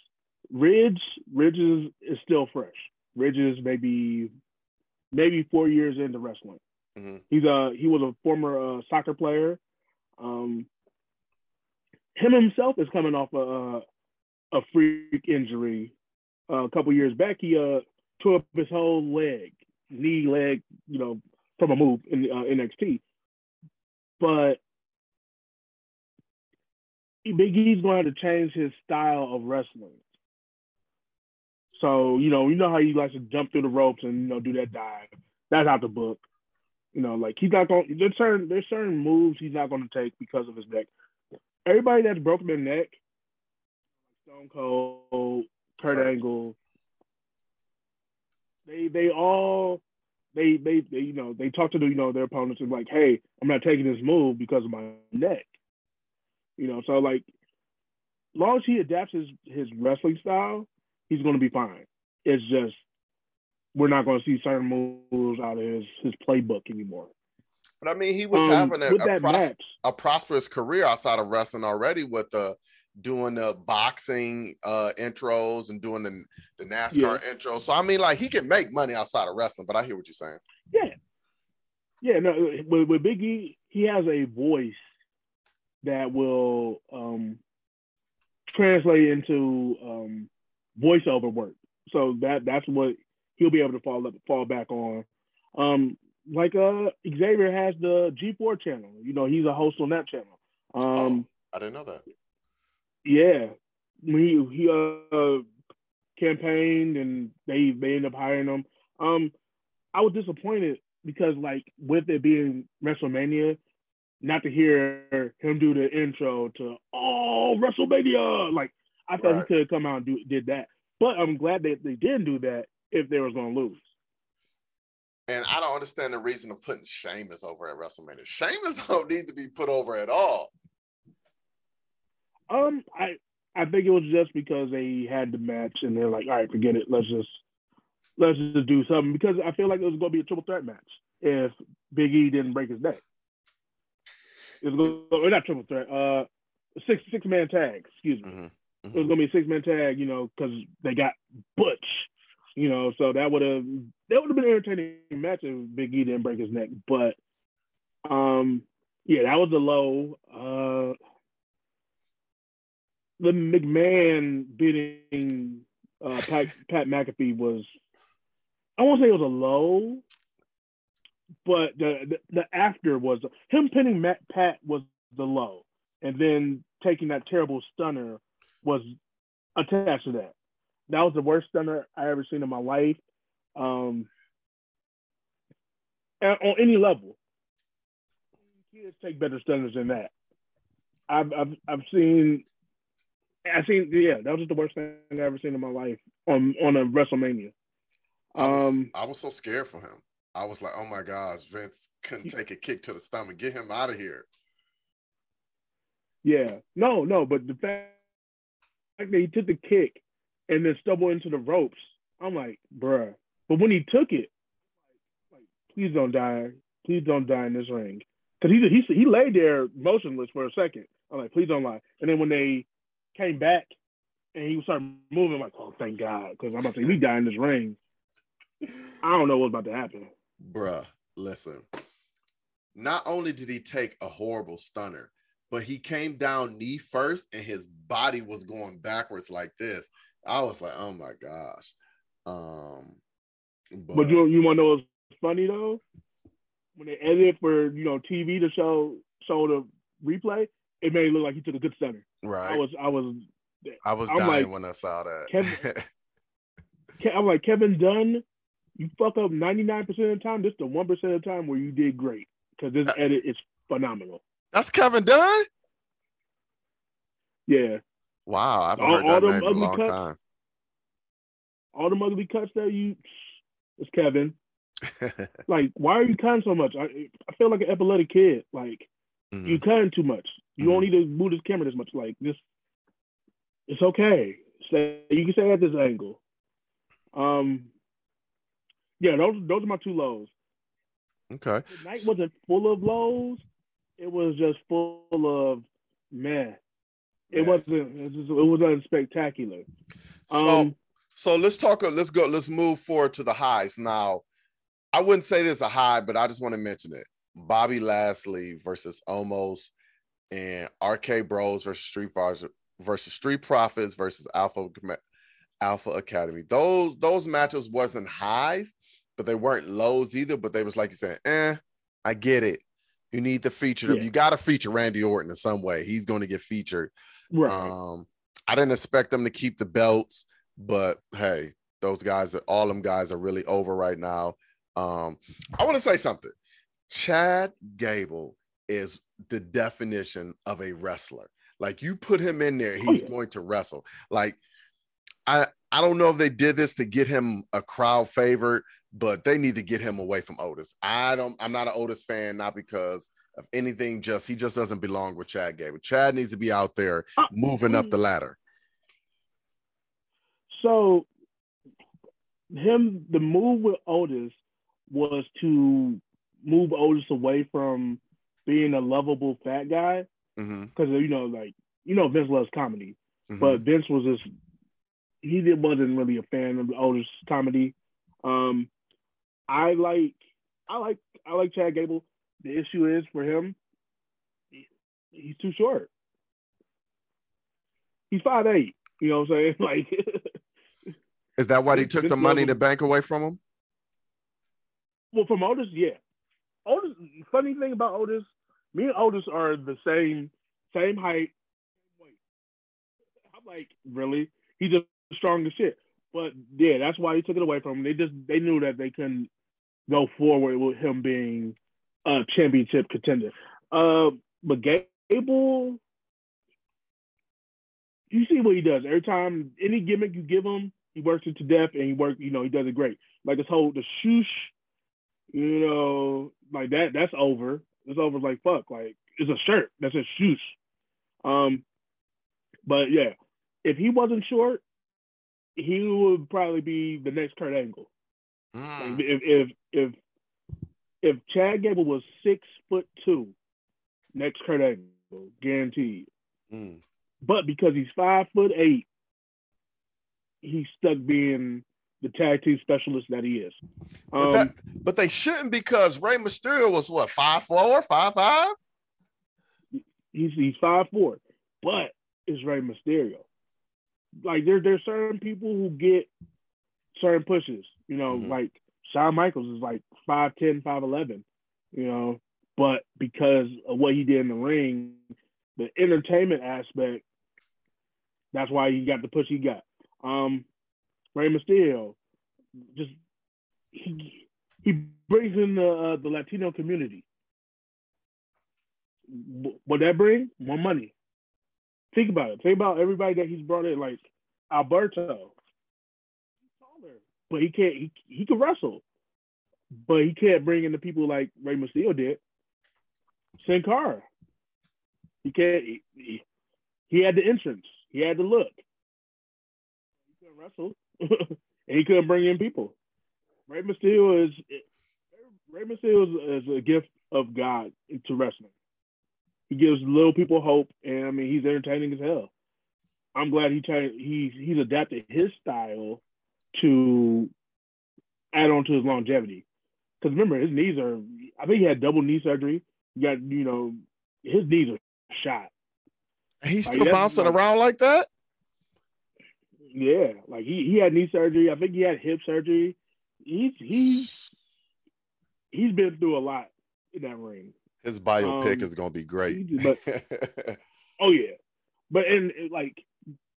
Ridge, Ridge is, is still fresh. Ridge is maybe maybe four years into wrestling. Mm-hmm. He's a he was a former uh, soccer player. Um, him himself is coming off a a freak injury. Uh, a couple years back, he uh tore up his whole leg, knee, leg, you know, from a move in uh, NXT. But Big E's going to have to change his style of wrestling. So you know, you know how he likes to jump through the ropes and you know do that dive. That's out the book. You know, like he's not going. There's certain there's certain moves he's not going to take because of his neck. Everybody that's broken their neck, Stone Cold, Kurt. Angle, they they all they, they they you know they talk to the you know their opponents and like, hey, I'm not taking this move because of my neck. You know, so like, as long as he adapts his his wrestling style, he's going to be fine. It's just we're not going to see certain moves out of his his playbook anymore. But I mean, he was um, having a, a, pros- a, prosperous career outside of wrestling already with the doing the boxing uh, intros and doing the, the NASCAR yeah. intro. So I mean, like he can make money outside of wrestling. But I hear what you're saying. Yeah, yeah. No, with, with Biggie, he has a voice that will um, translate into um, voiceover work. So that that's what he'll be able to fall up, fall back on. Um, like uh, Xavier has the G4 channel. You know, he's a host on that channel. Um, oh, I didn't know that. Yeah, he he uh campaigned and they they ended up hiring him. Um, I was disappointed because like with it being WrestleMania, not to hear him do the intro to all oh WrestleMania, like I thought right. he could have come out and do did that. But I'm glad that they didn't do that if they was gonna lose. And I don't understand the reason of putting Sheamus over at WrestleMania. Sheamus don't need to be put over at all. Um, I I think it was just because they had the match and they're like, all right, forget it. Let's just let's just do something because I feel like it was going to be a triple threat match if Big E didn't break his neck. It's was going to, not triple threat, uh, six six man tag. Excuse me. Mm-hmm. Mm-hmm. It was going to be a six man tag, you know, because they got Butch, you know, so that would have that would have been an entertaining match if Big E didn't break his neck. But um, yeah, that was the low. Uh, the McMahon beating uh, Pat, Pat McAfee was, I won't say it was a low, but the, the, the after was him pinning Matt, Pat was the low, and then taking that terrible stunner was attached to that. That was the worst stunner I ever seen in my life, um, on any level. Kids take better stunners than that. I've I've, I've seen I seen, yeah, that was just the worst thing I've ever seen in my life on on a WrestleMania. I was, um, I was so scared for him. I was like, oh my gosh, Vince couldn't take a kick to the stomach. Get him out of here. Yeah, no, no, but the fact that he took the kick and then stumbled into the ropes, I'm like, bruh. But when he took it, like, please don't die. Please don't die in this ring. Because he, he, he lay there motionless for a second. I'm like, please don't lie. And then when they came back and he started moving, like, oh, thank God, because I'm about to say, he died in this ring. I don't know what's about to happen. Bruh, listen. Not only did he take a horrible stunner, but he came down knee first and his body was going backwards like this. I was like, oh my gosh. Um, but, but you you want to know what's funny though? When they edited for you know TV to show show the replay, it made it look like he took a good stunner. Right. I was I was I was I'm dying like, when I saw that. Kevin- I'm like Kevin Dunn. You fuck up 99% of the time. This the one percent of the time where you did great because this Uh, edit is phenomenal. That's Kevin Dunn. Yeah, Wow, I haven't All- heard all that them name in a long cuts. time. all the ugly cuts that you, it's Kevin. Like, why are you cutting so much? I I feel like an epileptic kid. Like Mhm. you cutting too much. You don't need to move this camera this much. Like this, it's okay. Say you can say at this angle. Um, yeah, those those are my two lows. Okay. The night wasn't full of lows. It was just full of meh. It Yeah. wasn't. It, just, it wasn't spectacular. So Um, so let's talk. Let's go. Let's move forward to the highs now. I wouldn't say this a high, but I just want to mention it. Bobby Lashley versus Omos and RK Bros versus Street Fighters versus Street Profits versus Alpha Alpha Academy. Those those matches wasn't highs, but they weren't lows either. But they was like you said, eh, I get it. You need to feature. Yeah. You got to feature Randy Orton in some way. He's going to get featured. right. Um, I didn't expect them to keep the belts, but hey, those guys, are all them guys are really over right now. Um, I want to say something. Chad Gable is the definition of a wrestler. Like you put him in there, he's yeah. going to wrestle. Like I I don't know if they did this to get him a crowd favorite, but they need to get him away from Otis. I don't I'm not an Otis fan, not because of anything, just he just doesn't belong with Chad Gable. Chad needs to be out there Uh, moving up the ladder. So him the move with Otis was to move Otis away from being a lovable fat guy because you know like you know Vince loves comedy, hmm but Vince was just he did, wasn't really a fan of the Otis comedy. Um, I like I like I like Chad Gable. The issue is for him, he- he's too short. He's five eight. You know what I'm saying? Like Is that why they Vince- took the money the bank away from him? Well, from Otis, yeah. Funny thing about Otis, me and Otis are the same, same height. I'm like, really? He's just strong as shit. But yeah, that's why he took it away from him. They just they knew that they couldn't go forward with him being a championship contender. Uh, but Gable, you see what he does every time. Any gimmick you give him, he works it to death, and he work. You know, he does it great. Like this whole the shoosh, you know, like that. That's over. It's over. Like fuck. Like it's a shirt. That's a shoosh. Um, but yeah, if he wasn't short, he would probably be the next Kurt Angle. Like, Mm. if if if if Chad Gable was six foot two, next Kurt Angle, guaranteed. Mm. But because he's five foot eight, he's stuck being the tag team specialist that he is. But, Um, that, but they shouldn't because Rey Mysterio was what five four, five five. he's he's five four, but it's Rey Mysterio. Like there there's certain people who get certain pushes. You know, Mhm. like Shawn Michaels is like 5'10", 5'11", You know, but because of what he did in the ring, the entertainment aspect, that's why he got the push he got. Um, Rey Mysterio, just he he brings in the uh, the Latino community. What that bring? More money. Think about it. Think about everybody that he's brought in, like Alberto. He's taller, but he can't. He he can wrestle, but he can't bring in the people like Rey Mysterio did. Sin Cara. He can't. He, he, he had the entrance. He had the look. He wrestle, and he couldn't bring in people. Rey Mysterio is Rey Mysterio is, is a gift of God to wrestling. He gives little people hope, and I mean he's entertaining as hell. I'm glad he tried. He's he's adapted his style to add on to his longevity. Because remember, his knees are. I think he had double knee surgery. He got you know his knees are shot. He's still that's bouncing like- around like that. Yeah, like he, he had knee surgery. I think he had hip surgery. He's he's he's been through a lot in that ring. His biopic Um, is gonna be great. But oh yeah, but and like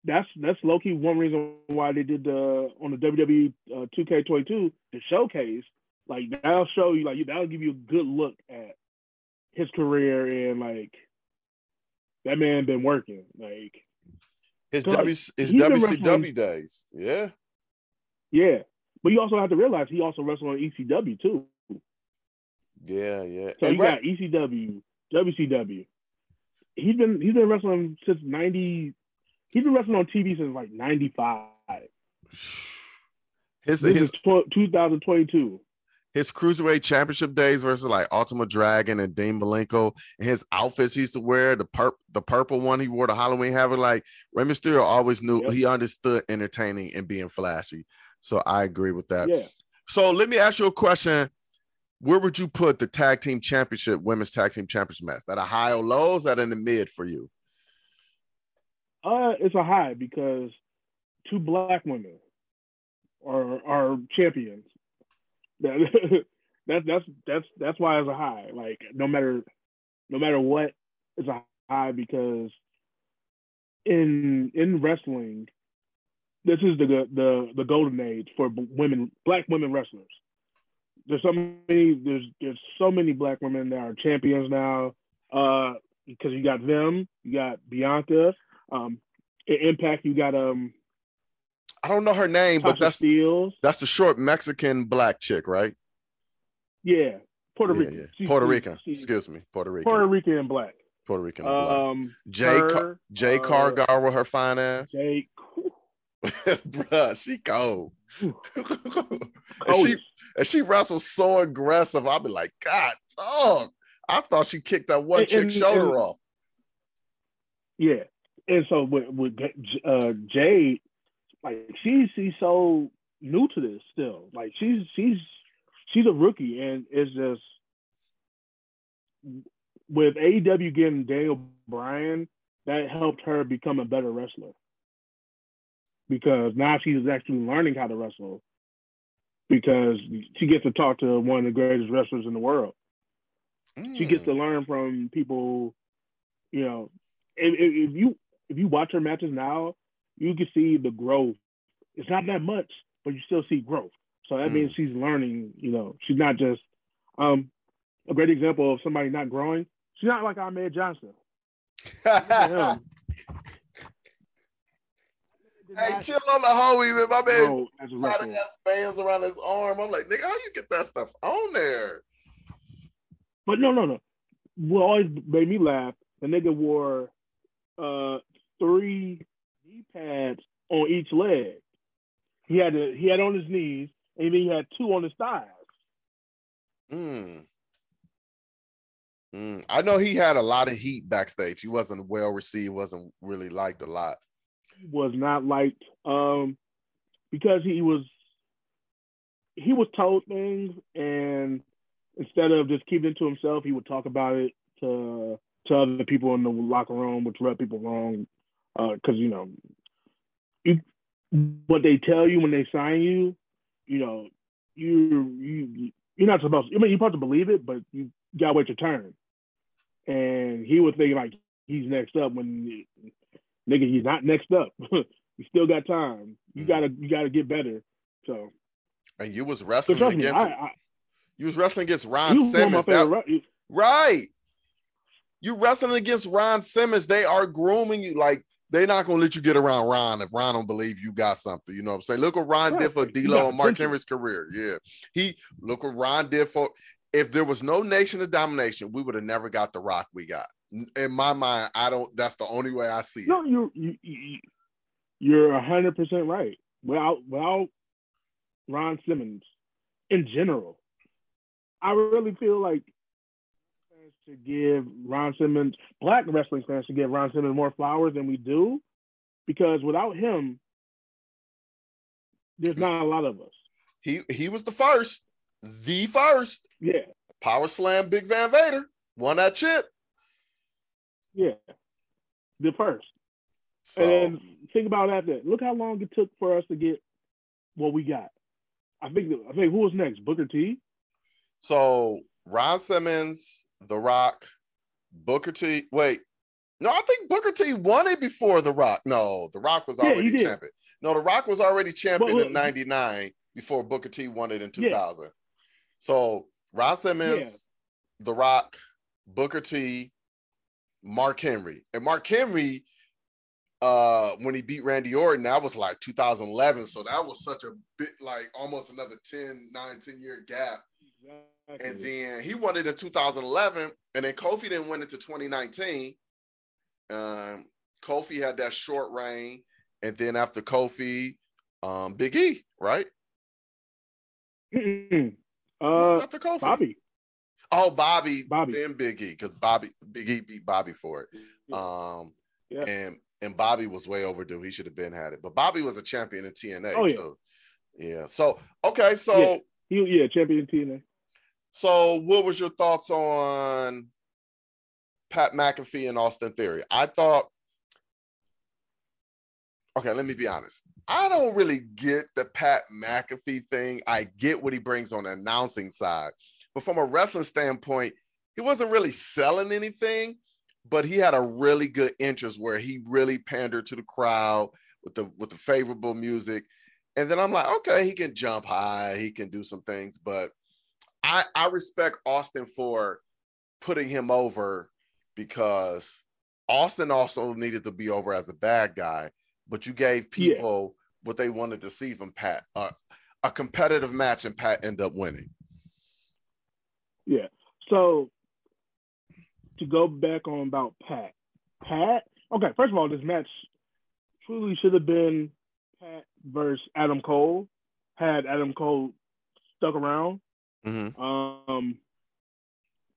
that's that's low key one reason why they did the on the WWE uh, 2K22 the showcase. Like that'll show you, like that'll give you a good look at his career and like that man been working. Like his W his WCW days, yeah, yeah. But you also have to realize he also wrestled on ECW too. Yeah, yeah. So and you right. got ECW, WCW. He's been he's been wrestling since ninety. He's been wrestling on TV since like ninety five. His this his two thousand twenty two. His cruiserweight championship days versus like Ultimate Dragon and Dean Malenko and his outfits he used to wear the purp the purple one he wore the Halloween Havoc like Rey Mysterio always knew yep. he understood entertaining and being flashy. So I agree with that. Yeah. So let me ask you a question where would you put the tag team championship, women's tag team championship match? That a high or low? Is that in the mid for you? Uh, it's a high because two black women are are champions. That, that's that's that's why it's a high. Like no matter no matter what, it's a high because in in wrestling, this is the the the golden age for women, black women wrestlers there's so many there's there's so many black women that are champions now. Uh, because you got them, you got Bianca. Um, Impact, you got um. I don't know her name, Tasha but that's Steelz. that's the short Mexican black chick, right? Yeah, Puerto Rican. Yeah, yeah. Puerto Rican. Excuse me, Puerto Rican. Puerto Rican and black. Puerto Rican and black. Um, Jay her, Car- Jay uh, Cargill with her fine ass. Jay, bruh, she cold. and she and she wrestles so aggressive. I'll be like, God, dog. I thought she kicked that one chick shoulder and, off. Yeah, and so with with uh, Jade, like she's she's so new to this still. Like she's she's she's a rookie, and it's just with AEW getting Daniel Bryan, that helped her become a better wrestler because now she's actually learning how to wrestle because she gets to talk to one of the greatest wrestlers in the world. Mm. She gets to mm. learn from people, you know, if, if, you if you watch her matches now, you can see the growth. It's not that much, but you still see growth. So that mm. means she's learning, you know, she's not just um a great example of somebody not growing. She's not like Ahmed Johnson. Hey, chill on the homie, man. My man's tied has bands around his arm. I'm like, nigga, how you get that stuff on there? But no, no, no. What always made me laugh, the nigga wore uh three knee pads on each leg. He had to, he had on his knees, and then he had two on his thighs. Mm. I know he had a lot of heat backstage. He wasn't well received, wasn't really liked a lot He was not liked um, because he was he was told things and instead of just keeping it to himself, he would talk about it to to other people in the locker room, which rubbed people wrong. Because uh, you know, you, what they tell you when they sign you, you know, you you you're not supposed. To, I mean, you're supposed to believe it, but you gotta wait your turn. And he was thinking like he's next up when nigga, he's not next up. you still got time. You mm-hmm. gotta you gotta get better. So and you was wrestling against me, I, I, you was wrestling against Ron Simmons. That, right. You wrestling against Ron Simmons. They are grooming you like they're not gonna let you get around Ron if Ron don't believe you got something. You know what I'm saying? Look what Ron right. did for D'Lo and Mark Henry's career. Yeah, he look what Ron did for. If there was no Nation of Domination, we would have never got the Rock we got in my mind, I don't. That's the only way I see it. No, you're you, you're hundred percent right. Without without Ron Simmons, in general, I really feel like should give Ron Simmons, black wrestling fans should give Ron Simmons more flowers than we do, because without him, there's not a lot of us. He he was the first, the first. Yeah. Power slam Big Van Vader won that chip. Yeah, the first. So, and think about that. Look how long it took for us to get what we got. I think. I think who was next? Booker T. So Ron Simmons, The Rock, Booker T. Wait, No, I think Booker T won it before The Rock. No, The Rock was already did. champion. No, The Rock was already champion Well, in '99 before Booker T won it in 2000. So Ron Simmons, Yeah. The Rock, Booker T, Mark Henry, and Mark Henry, uh, when he beat Randy Orton, that was like 2011. So that was such a bit like almost another 10, 9, 10 year gap. And then he won it in 2011, and then Kofi didn't win it to 2019. Um, Kofi had that short reign, and then after Kofi, um, Big E, right? Uh, after Kofi? Bobby. Oh, Bobby, Bobby. then Big E, because Bobby, Big E beat Bobby for it. Um, Yeah. and and Bobby was way overdue. He should have been had it, but Bobby was a champion in TNA Oh, yeah. too. Yeah. So okay, so Yeah. He, yeah, champion TNA. So, what was your thoughts on Pat McAfee and Austin Theory? I thought, okay, let me be honest. I don't really get the Pat McAfee thing. I get what he brings on the announcing side, but from a wrestling standpoint, he wasn't really selling anything. But he had a really good interest where he really pandered to the crowd with the with the favorable music, and then I'm like, okay, he can jump high, he can do some things, but I, I respect Austin for putting him over because Austin also needed to be over as a bad guy, but you gave Yeah. people what they wanted to see from Pat. Uh, a competitive match, and Pat end up winning. Yeah. So to go back on about Pat, Pat. Okay, first of all, this match truly should have been Pat versus Adam Cole. Had Adam Cole stuck around, Mm-hmm. um,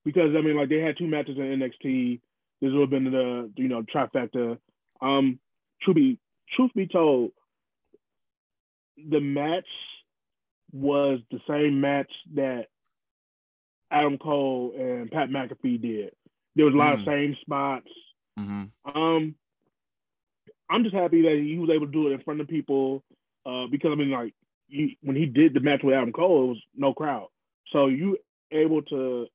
because I mean, like they had two matches in NXT. This would have been the you know trifecta. Um, truth be truth be told, the match was the same match that Adam Cole and Pat McAfee did. There was a lot of Mm. same spots. Mm-hmm. Um, I'm just happy that he was able to do it in front of people. Uh, because I mean, like he, when he did the match with Adam Cole, it was no crowd. So you able to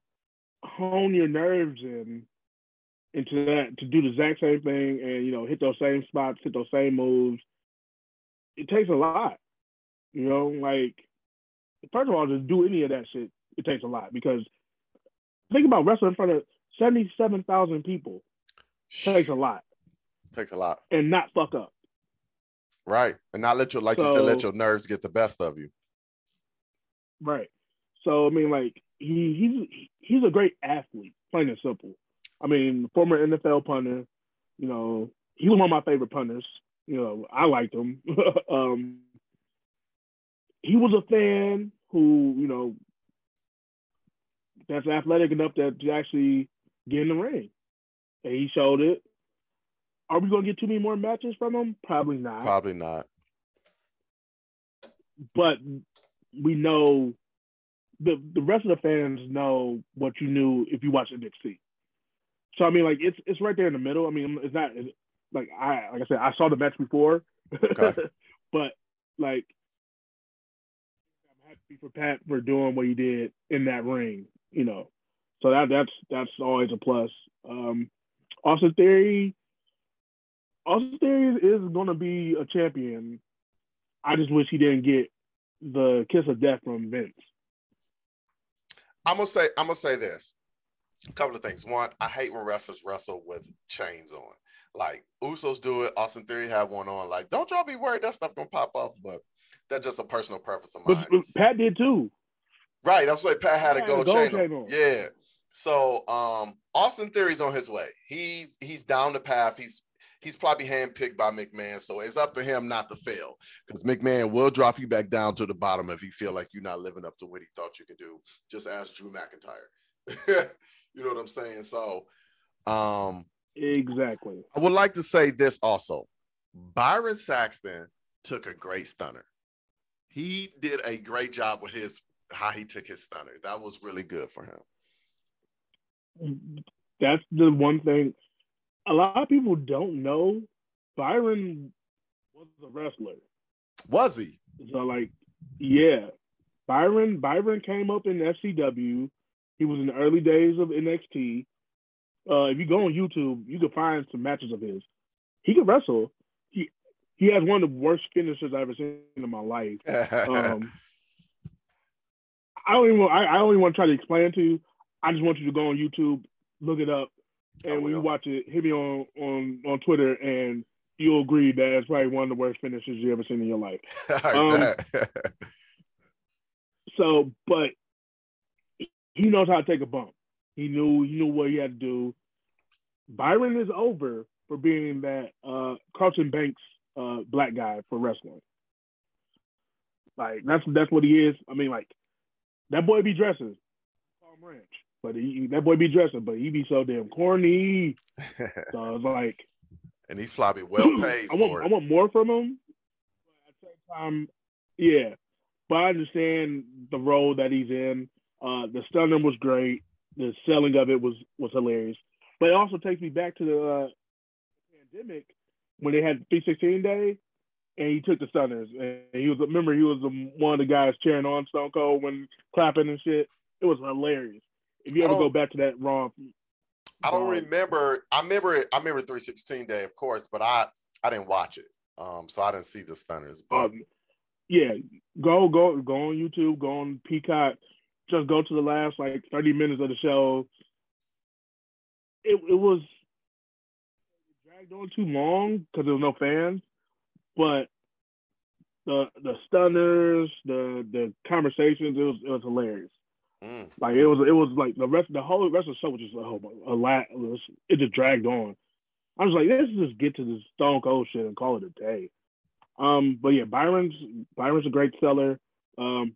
hone your nerves in into that to do the exact same thing and you know hit those same spots, hit those same moves. It takes a lot, you know. Like first of all, to do any of that shit, it takes a lot because think about wrestling in front of seventy-seven thousand people. It takes a lot, Takes a lot, and not fuck up. right? And not let your, like you said, let your nerves get the best of you. Right. So I mean, like he he's he's a great athlete, plain and simple. I mean, former NFL punter. You know, he was one of my favorite punters. You know, I liked him. um, he was a fan who you know that's athletic enough to, to actually get in the ring, and he showed it. Are we gonna get too many more matches from him? Probably not Probably not. but we know the the rest of the fans know what you knew if you watched NXT. So I mean, like it's it's right there in the middle. I mean, it's not it's, like I like I said I saw the match before, Okay. but like I'm happy for Pat for doing what he did in that ring. You know, so that that's that's always a plus. Um, Austin Theory, Austin Theory is going to be a champion. I just wish he didn't get the kiss of death from Vince. I'm gonna say I'm gonna say this. A couple of things. One, I hate when wrestlers wrestle with chains on. Like Usos do it. Austin Theory had one on. Like, don't y'all be worried that stuff gonna pop off. But that's just a personal preference of mine. But but Pat did too. Right. That's why Pat had a Pat had gold, gold chain. on. Yeah. So um Austin Theory's on his way. He's he's down the path. He's he's probably handpicked by McMahon. So it's up to him not to fail. Because McMahon will drop you back down to the bottom if you feel like you're not living up to what he thought you could do. Just ask Drew McIntyre. you know what I'm saying? So um Exactly. I would like to say this also. Byron Saxton took a great stunner. He did a great job with his how he took his stunner. That was really good for him. That's the one thing. A lot of people don't know. Byron was a wrestler. Was he? So like, yeah, Byron Byron came up in FCW. He was in the early days of NXT, uh, if you go on YouTube, you can find some matches of his. He could wrestle. He he has one of the worst finishes I've ever seen in my life. Um, I don't even I, I don't even want to try to explain to you. I just want you to go on YouTube, look it up, and when you watch it, hit me on on on Twitter, and you'll agree that it's probably one of the worst finishes you ever seen in your life. Um, so, but he knows how to take a bump. He knew he knew what he had to do. Byron is over for being that uh, Carlton Banks uh, black guy for wrestling. Like that's that's what he is. I mean, like that boy be dressing Palm Ranch, but he, that boy be dressing, but he be so damn corny. so it's like, and he floppy well paid. I want I want more from him. But at the same time, yeah, but I understand the role that he's in. Uh, the stunner was great. The selling of it was was hilarious. But it also takes me back to the uh, pandemic when they had 316 day and he took the stunners. And he was remember he was one of the guys cheering on Stone Cold when clapping and shit. It was hilarious. If you ever go back to that Raw, I don't remember. I remember it. I remember 316 day, of course, but I I didn't watch it. Um, so I didn't see the stunners. But um, yeah, go go go on YouTube, go on Peacock. Just go to the last like 30 minutes of the show. It it was dragged on too long because there was no fans but the the stunners, the the conversations, it was it was hilarious. Mm. Like it was it was like the rest the whole rest of the show was just a, whole a lot. It, was, it just dragged on. I was like, let's just get to this Stone Cold shit and call it a day. Um, but yeah, Byron's Byron's a great seller. Um,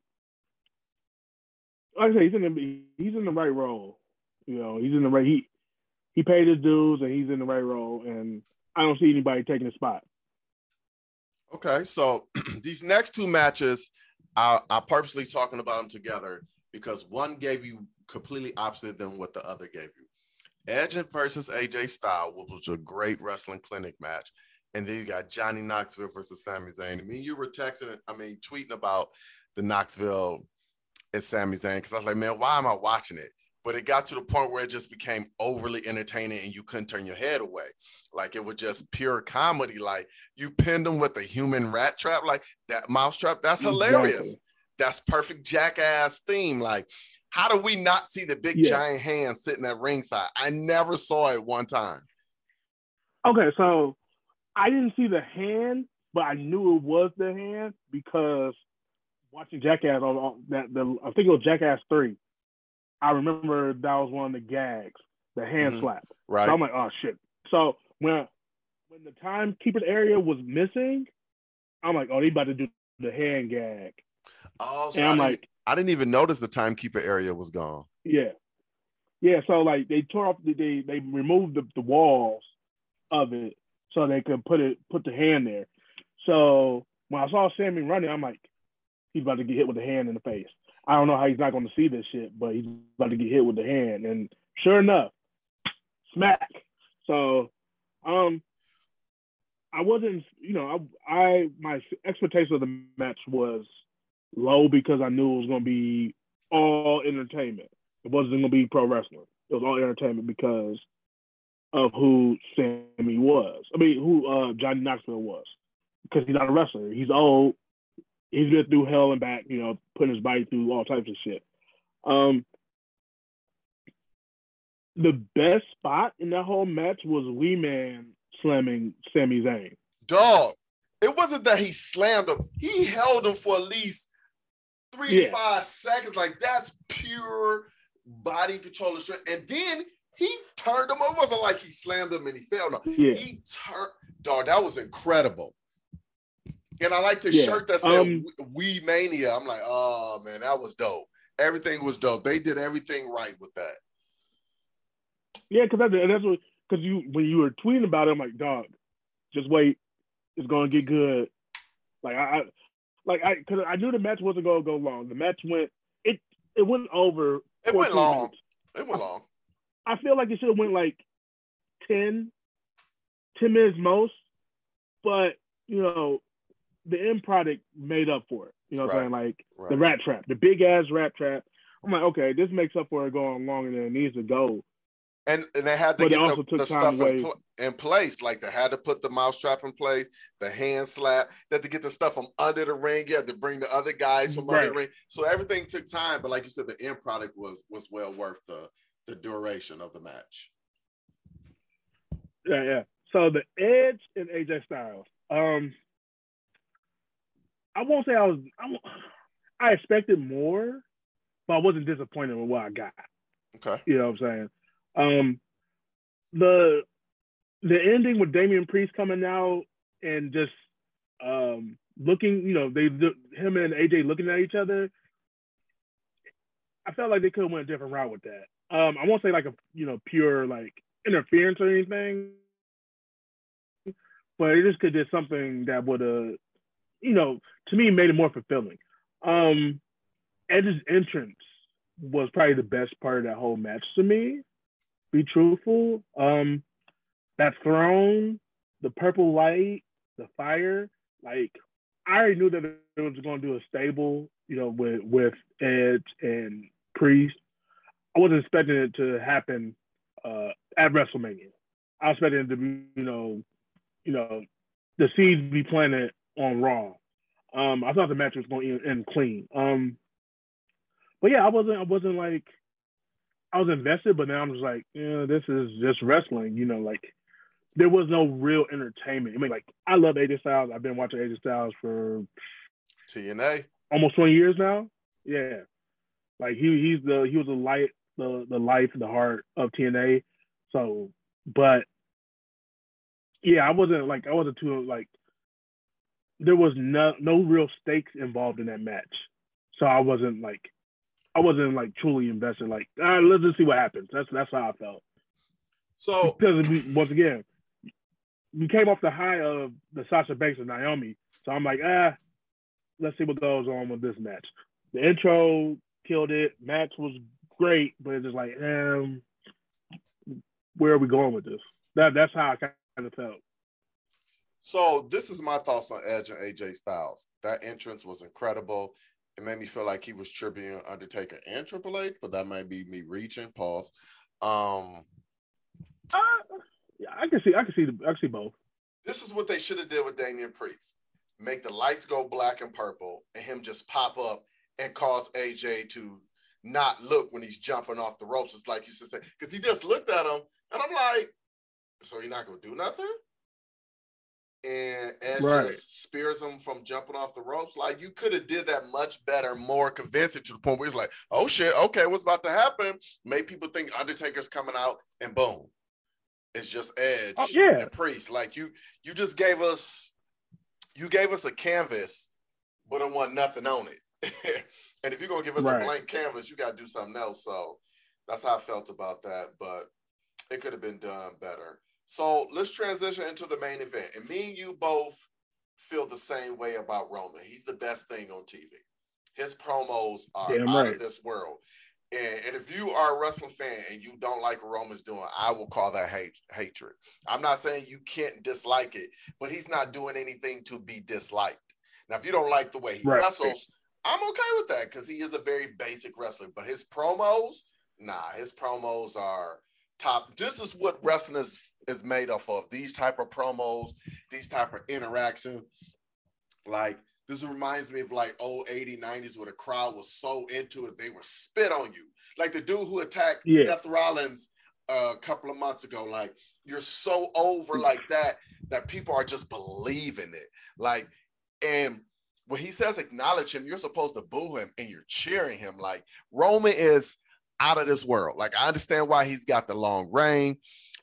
like I say, he's in the he's in the right role. You know, he's in the right he he paid his dues and he's in the right role, and I don't see anybody taking his spot. Okay, so these next two matches, I, I purposely talking about them together because one gave you completely opposite than what the other gave you. Edge versus AJ Styles, which was a great wrestling clinic match. And then you got Johnny Knoxville versus Sami Zayn. I mean, you were texting, I mean, tweeting about the Knoxville and Sami Zayn because I was like, man, why am I watching it? but it got to the point where it just became overly entertaining and you couldn't turn your head away. Like it was just pure comedy. Like you pinned them with a human rat trap, like that mouse trap. That's hilarious. Exactly. That's perfect jackass theme. Like, how do we not see the big yeah. giant hand sitting at ringside? I never saw it one time. Okay, so I didn't see the hand, but I knew it was the hand because watching Jackass on that the I think it was Jackass three I remember that was one of the gags, the hand mm-hmm. slap. Right. So I'm like, oh shit. So when when the timekeeper's area was missing, I'm like, oh, they about to do the hand gag. Oh, so and I'm I like, I didn't even notice the timekeeper area was gone. Yeah, yeah. So like they tore off, the, they they removed the, the walls of it so they could put it put the hand there. So when I saw Sami running, I'm like, he's about to get hit with the hand in the face. I don't know how he's not going to see this shit, but he's about to get hit with the hand. And sure enough, smack. So, um, I wasn't, you know, I, I my expectation of the match was low because I knew it was going to be all entertainment. It wasn't going to be pro wrestling. It was all entertainment because of who Sami was. I mean, who uh, Johnny Knoxville was. Because he's not a wrestler. He's old he's been through hell and back, you know, putting his body through all types of shit. Um, the best spot in that whole match was Wee Man slamming Sami Zayn. Dog, it wasn't that he slammed him; he held him for at least three yeah. to five seconds. Like that's pure body control and strength. And then he turned him. It wasn't like he slammed him and he fell. No, yeah. he turned. Dog, that was incredible. And I like the yeah. shirt that said um, "We Mania." I'm like, oh man, that was dope. Everything was dope. They did everything right with that. Yeah, because that, that's what because you when you were tweeting about it, I'm like, dog, just wait, it's gonna get good. Like I like I because I knew the match wasn't gonna go long. The match went it it went over. It went long. Minutes. It went long. I feel like it should have went like 10, 10 minutes most, but you know the end product made up for it. You know what right. I'm saying? Like right. the rat trap, the big ass rat trap. I'm like, okay, this makes up for it going longer than it needs to go. And and they had to get the, the stuff in, pl- in, place. Like they had to put the mousetrap in place, the hand slap. They had to get the stuff from under the ring. You had to bring the other guys from right. under the ring. So everything took time. But like you said, the end product was was well worth the the duration of the match. Yeah, yeah. So the Edge and AJ Styles. Um, I won't say I was. I, I expected more, but I wasn't disappointed with what I got. Okay. You know what I'm saying? Um, the the ending with Damian Priest coming out and just um looking, you know, they him and AJ looking at each other. I felt like they could have went a different route with that. Um, I won't say like a you know pure like interference or anything, but it just could do something that would have, you know, to me made it more fulfilling. Um, Edge's entrance was probably the best part of that whole match to me. Be truthful. Um, that throne, the purple light, the fire, like I already knew that it was going to do a stable, you know, with with Edge and Priest. I wasn't expecting it to happen uh, at WrestleMania. I was expecting it to be, you know, you know, the seeds be planted on Raw. Um, I thought the match was going to end clean. Um, but yeah, I wasn't. I wasn't like. I was invested, but now I'm just like, yeah, this is just wrestling. You know, like there was no real entertainment. I mean, like I love AJ Styles. I've been watching AJ Styles for TNA almost 20 years now. Yeah, like he he's the he was the light the the life the heart of TNA. So, but yeah, I wasn't like I wasn't too like there was no no real stakes involved in that match. So I wasn't like I wasn't like truly invested. Like, ah, let's just see what happens. That's that's how I felt. So because we, once again, we came off the high of the Sasha Banks and Naomi. So I'm like, ah, let's see what goes on with this match. The intro killed it. Match was great, but it's just like, um, where are we going with this? That that's how I kind of felt. So this is my thoughts on Edge and AJ Styles. That entrance was incredible. It made me feel like he was tributing Undertaker and Triple H, but that might be me reaching. Pause. Um, uh, yeah, I can see. I can see. The, I can see both. This is what they should have did with Damian Priest. Make the lights go black and purple, and him just pop up and cause AJ to not look when he's jumping off the ropes. It's like you should say because he just looked at him, and I'm like, so you're not gonna do nothing? And Edge right. just spears him from jumping off the ropes. Like you could have did that much better, more convincing to the point where he's like, "Oh shit, okay, what's about to happen?" Make people think Undertaker's coming out, and boom, it's just Edge oh, yeah. and Priest. Like you, you just gave us, you gave us a canvas, but it want nothing on it. and if you're gonna give us right. a blank canvas, you got to do something else. So that's how I felt about that, but it could have been done better. So let's transition into the main event. And me and you both feel the same way about Roman. He's the best thing on TV. His promos are Damn out right. of this world. And, and, if you are a wrestling fan and you don't like what Roman's doing, I will call that hate, hatred. I'm not saying you can't dislike it, but he's not doing anything to be disliked. Now, if you don't like the way he right. wrestles, I'm okay with that because he is a very basic wrestler. But his promos, nah, his promos are top. This is what wrestling is is made off of. These type of promos, these type of interaction. Like this reminds me of like old 80, 90s where the crowd was so into it, they were spit on you. Like the dude who attacked yeah. Seth Rollins uh, a couple of months ago. Like you're so over like that that people are just believing it. Like, and when he says acknowledge him, you're supposed to boo him and you're cheering him. Like Roman is out of this world. Like I understand why he's got the long reign.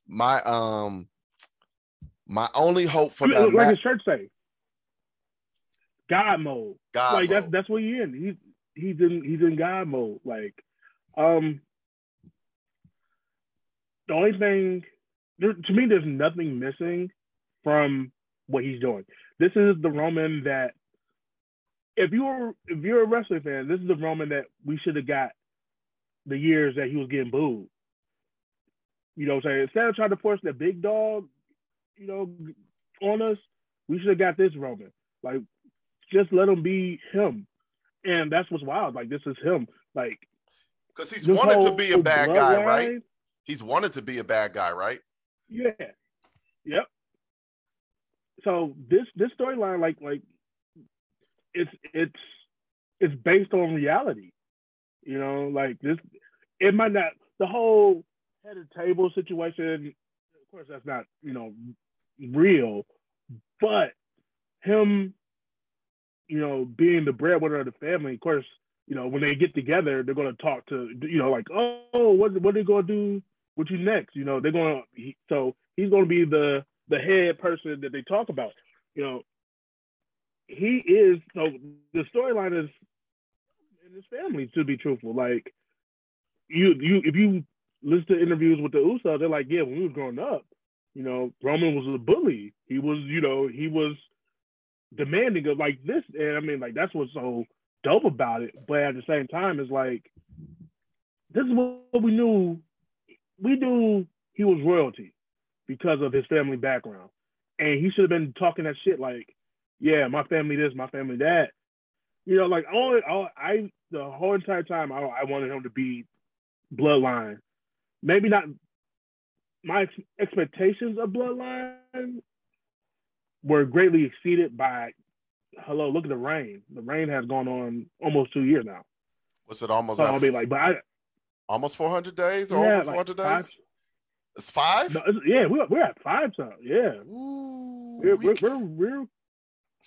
My um my only hope for that like his shirt say. God mode. God like mode. that's that's what he in. He's he's in he's in God mode. Like um the only thing there, to me there's nothing missing from what he's doing. This is the Roman that if you're if you're a wrestling fan, this is the Roman that we should have got the years that he was getting booed. You know what I'm saying? Instead of trying to force the big dog, you know, on us, we should have got this Roman. Like, just let him be him. And that's what's wild. Like, this is him. Like, because he's wanted to be a bad guy, line, right? He's wanted to be a bad guy, right? Yeah. Yep. So this this storyline, like like, it's it's it's based on reality. You know, like this, it might not the whole head of table situation. Of course, that's not you know real, but him, you know, being the breadwinner of the family. Of course, you know when they get together, they're going to talk to you know like, oh, what what are they going to do with you next? You know, they're going to so he's going to be the the head person that they talk about. You know, he is so the storyline is in his family to be truthful. Like you you if you listen to interviews with the Usos, they're like, yeah, when we were growing up, you know, Roman was a bully. He was, you know, he was demanding of like this, and I mean, like that's what's so dope about it. But at the same time, it's like this is what we knew. We knew he was royalty because of his family background, and he should have been talking that shit like, yeah, my family this, my family that. You know, like all, all I the whole entire time I, I wanted him to be bloodline. Maybe not my ex- expectations of bloodline were greatly exceeded by hello, look at the rain. The rain has gone on almost two years now. Was it almost? So I'll be like, but I, almost 400 days or yeah, over 400 like days? It's five. No, it's, yeah, we're we're at five. So yeah, Ooh, we're, we, we're, we're, we're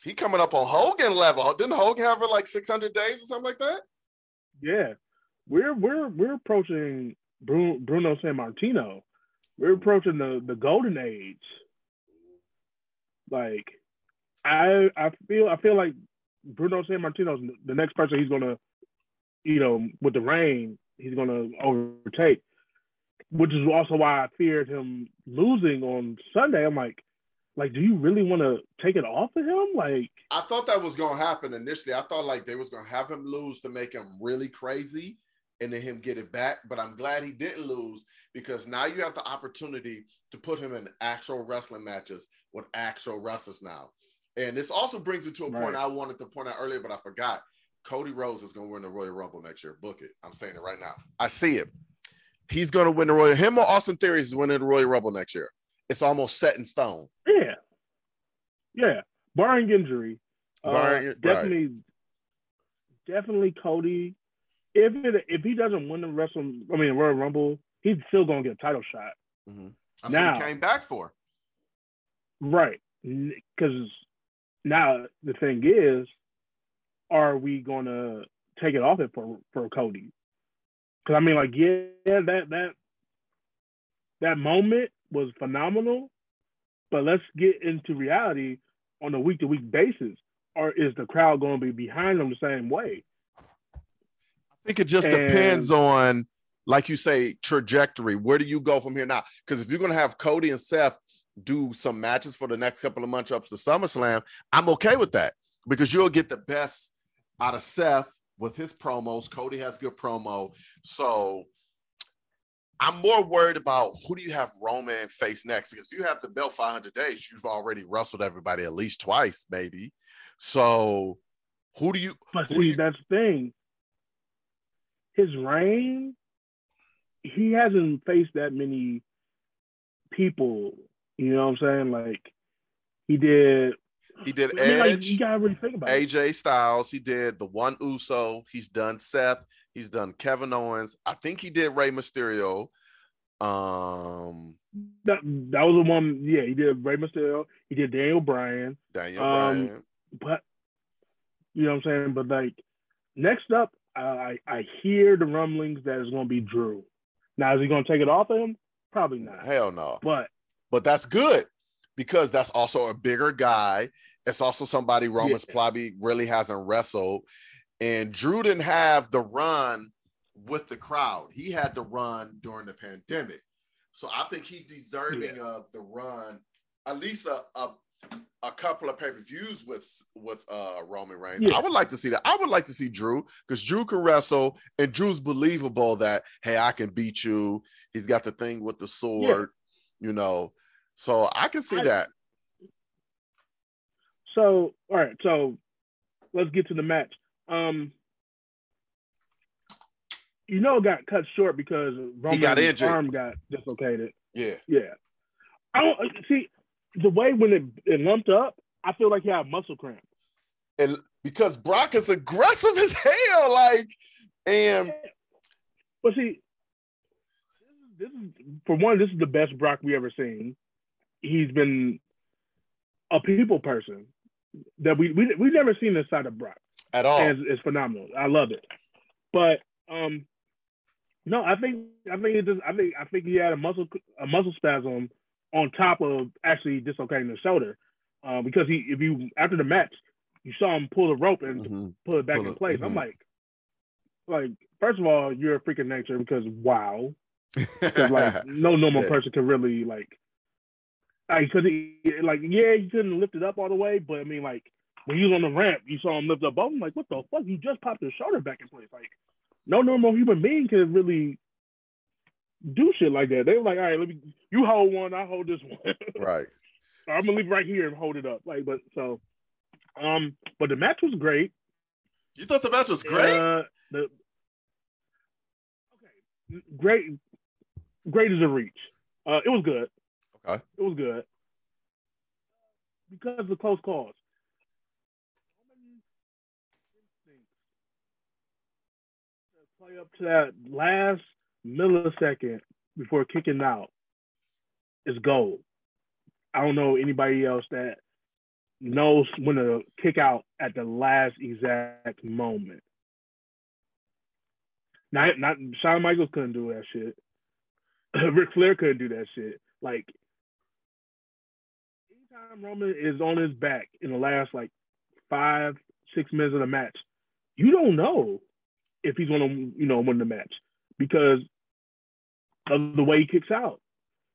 he coming up on Hogan level. Didn't Hogan have it like 600 days or something like that? Yeah, we're we're we're approaching Bruno, Bruno Sammartino. We're approaching the the golden age. Like, I I feel I feel like Bruno Sammartino's the next person he's gonna, you know, with the reign he's gonna overtake. Which is also why I feared him losing on Sunday. I'm like, like, do you really want to take it off of him? Like, I thought that was gonna happen initially. I thought like they was gonna have him lose to make him really crazy, and then him get it back. But I'm glad he didn't lose because now you have the opportunity to put him in actual wrestling matches with actual wrestlers now. And this also brings it to a right. point I wanted to point out earlier, but I forgot. Cody Rhodes is going to win the Royal Rumble next year. Book it. I'm saying it right now. I see it. He's going to win the Royal. Him or Austin Theory is winning the Royal Rumble next year. It's almost set in stone. Yeah, yeah. Barring injury, uh, Barring, uh, definitely, right. definitely Cody. If it, if he doesn't win the Wrestle, I mean Royal Rumble, he's still going to get a title shot. Mm-hmm. now, he came back for. Right, because now the thing is, are we going to take it off it for for Cody? Because I mean, like, yeah, that that that moment was phenomenal, but let's get into reality on a week to week basis. Or is the crowd going to be behind them the same way? I think it just and, depends on, like you say, trajectory. Where do you go from here now? Because if you're going to have Cody and Seth do some matches for the next couple of months up to SummerSlam, I'm okay with that because you'll get the best out of Seth with his promos. Cody has good promo. So I'm more worried about who do you have Roman face next? Because if you have the belt 500 days, you've already wrestled everybody at least twice, maybe. So who do you? But see, you, that's the thing. His reign, he hasn't faced that many people you know what I'm saying? Like he did. He did Edge. Like, you gotta really think about AJ it. Styles. He did the one Uso. He's done Seth. He's done Kevin Owens. I think he did Rey Mysterio. Um, that that was the one. Yeah, he did Rey Mysterio. He did Daniel Bryan. Daniel um, Bryan. But you know what I'm saying. But like next up, I I hear the rumblings that it's going to be Drew. Now is he going to take it off of him? Probably not. Hell no. But but that's good because that's also a bigger guy. It's also somebody Roman's yeah. probably really hasn't wrestled. And Drew didn't have the run with the crowd. He had to run during the pandemic. So I think he's deserving yeah. of the run, at least a, a, a couple of pay-per-views with with uh Roman Reigns. Yeah. I would like to see that. I would like to see Drew because Drew can wrestle and Drew's believable that hey, I can beat you. He's got the thing with the sword, yeah. you know. So I can see I, that. So all right, so let's get to the match. Um, you know got cut short because Roman's got injured. arm got dislocated. Yeah. Yeah. I don't see the way when it, it lumped up, I feel like he had muscle cramp. And because Brock is aggressive as hell, like, and But see, this is, this is for one, this is the best Brock we ever seen. He's been a people person that we we we never seen this side of Brock. At all. It's, it's phenomenal. I love it. But um, no, I think I think it just I think I think he had a muscle a muscle spasm on top of actually dislocating the shoulder. Uh, because he if you after the match you saw him pull the rope and Mhm. pull it back Pull in it, place. mhm. I'm like, like first of all, you're a freak of nature because wow, because like no normal Yeah. person could really like, like because he like yeah he couldn't lift it up all the way, but I mean like when he was on the ramp, you saw him lift up both. I'm like, what the fuck? He just popped his shoulder back in place. Like no normal human being could really do shit like that. They were like, all right, let me you hold one, I hold this one. right. I'm gonna leave it right here and hold it up. Like, but so, um, but the match was great. You thought the match was great? Uh, the okay, great, great as a reach. Uh, it was good. Okay. It was good because of the close calls. Up to that last millisecond before kicking out is gold. I don't know anybody else that knows when to kick out at the last exact moment. Not, not Shawn Michaels couldn't do that shit. Ric Flair couldn't do that shit. Like anytime Roman is on his back in the last like five, six minutes of the match, you don't know if he's gonna, you know, win the match because of the way he kicks out.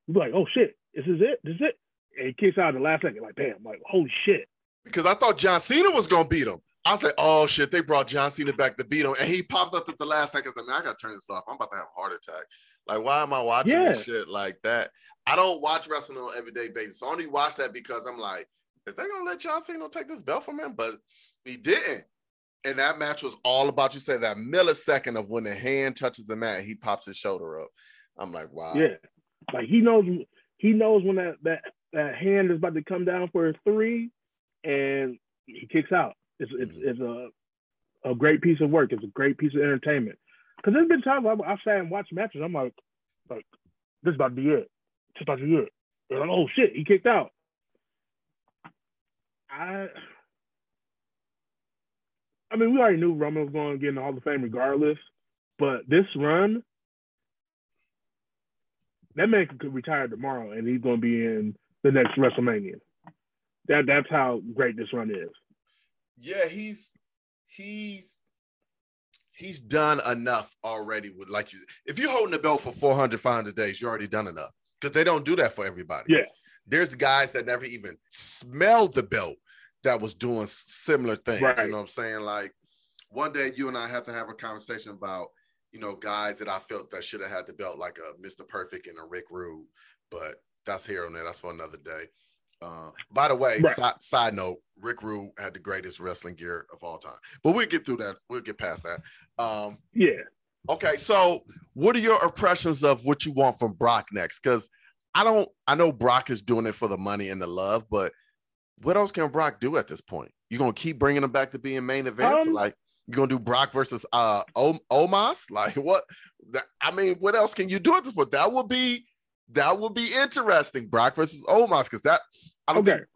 You're like, oh shit, this is it, this is it. And he kicks out in the last second, like, damn, like, holy shit. because I thought John Cena was gonna beat him. I was like, oh shit, they brought John Cena back to beat him, and he popped up at the last second. I mean, I gotta turn this off. I'm about to have a heart attack. Like, why am I watching this shit like that? I don't watch wrestling on an everyday basis. I only watch that because I'm like, is they gonna let John Cena take this belt from him? But he didn't. And that match was all about you say that millisecond of when the hand touches the mat, he pops his shoulder up. I'm like, wow. Yeah. Like he knows he knows when that that that hand is about to come down for a three and he kicks out. It's it's, Mhm. it's a a great piece of work. It's a great piece of entertainment. Because there's been times I've, I've sat and watched matches. I'm like, like this is about to be it. This is about to be it. They're like, oh shit, he kicked out. I I mean, we already knew Roman was going to get in the Hall of Fame regardless, but this run, that man could retire tomorrow and he's going to be in the next WrestleMania. That that's how great this run is. Yeah, he's he's he's done enough already with like you if you're holding the belt for 400 500 days you're already done enough because they don't do that for everybody Yeah. there's guys that never even smelled the belt that was doing similar things you know what i'm saying like one day you and i have to have a conversation about you know guys that i felt that should have had the belt like a mr perfect and a rick rude but that's here and there that's for another day uh, by the way, Right. side, side note, Rick Rude had the greatest wrestling gear of all time. But we'll get through that. We'll get past that. Um, Yeah. okay, so what are your impressions of what you want from Brock next? Because I don't, I know Brock is doing it for the money and the love, but what else can Brock do at this point? You're gonna keep bringing him back to being main event, Um, like you're gonna do Brock versus uh o- Omos? Like what? That, I mean, what else can you do at this point? That would be that would be interesting. Brock versus Omos, because that I don't Okay. think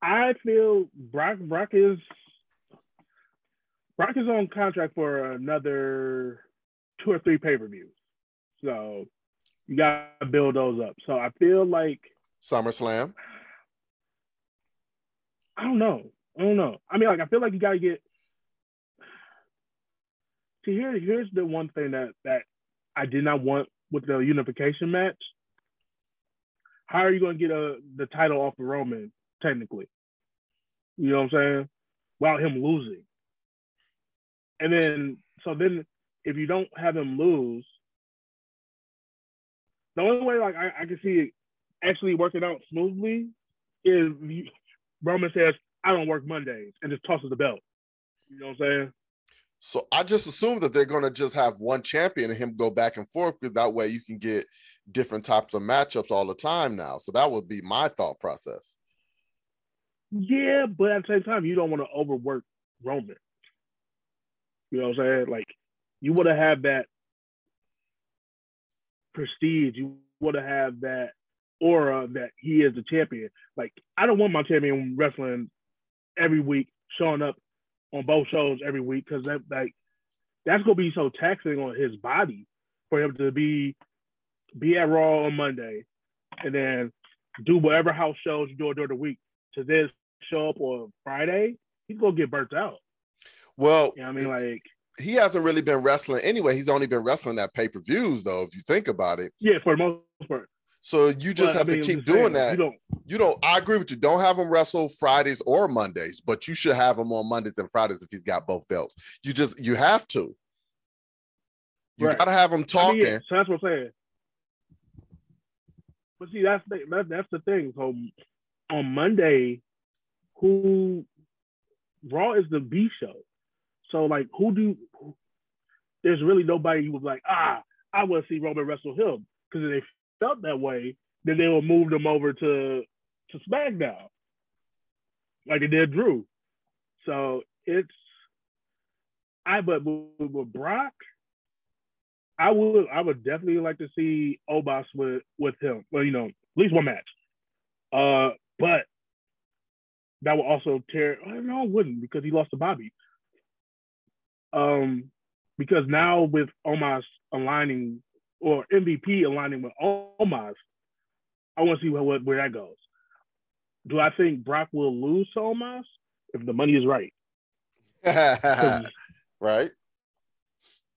I feel Brock Brock is Brock is on contract for another two or three pay-per-views. So you gotta build those up. So I feel like SummerSlam. I don't know. I don't know. I mean, like I feel like you gotta get. See, here, here's the one thing that that I did not want with the unification match. How are you gonna get a the title off of Roman technically? You know what I'm saying? Without him losing. And then, so then, if you don't have him lose, the only way like I, I can see it actually working out smoothly is Roman says, I don't work Mondays and just tosses the belt. You know what I'm saying? So I just assume that they're going to just have one champion and him go back and forth because that way you can get different types of matchups all the time now. So that would be my thought process. Yeah, but at the same time, you don't want to overwork Roman. You know what I'm saying? Like you want to have that prestige. You want to have that aura that he is the champion. Like I don't want my champion wrestling every week, showing up on both shows every week because that like that's gonna be so taxing on his body for him to be be at Raw on Monday and then do whatever house shows you do during the week to then show up on Friday. He's gonna get burnt out. Well, you know I mean, like he hasn't really been wrestling anyway. He's only been wrestling at pay per views, though, if you think about it. Yeah, for the most part. So you just have I mean, to keep doing saying, that. You don't, you don't. I agree with you. Don't have him wrestle Fridays or Mondays, but you should have him on Mondays and Fridays if he's got both belts. You just you have to. You right. gotta have him talking. I mean, yeah, so that's what I'm saying. But see, that's the, that, that's the thing. So on Monday, who Raw is the B show. So like, who do? There's really nobody who was like, ah, I want to see Roman wrestle him because if they felt that way, then they will move them over to to SmackDown, like they did Drew. So it's I but with, Brock, I would I would definitely like to see Omos with with him. Well, you know, at least one match. Uh, but that would also tear. No, it wouldn't because he lost to Bobby. Um, because now with Omos aligning or MVP aligning with Omos, I want to see where, where that goes. Do I think Brock will lose to Omos if the money is right? right.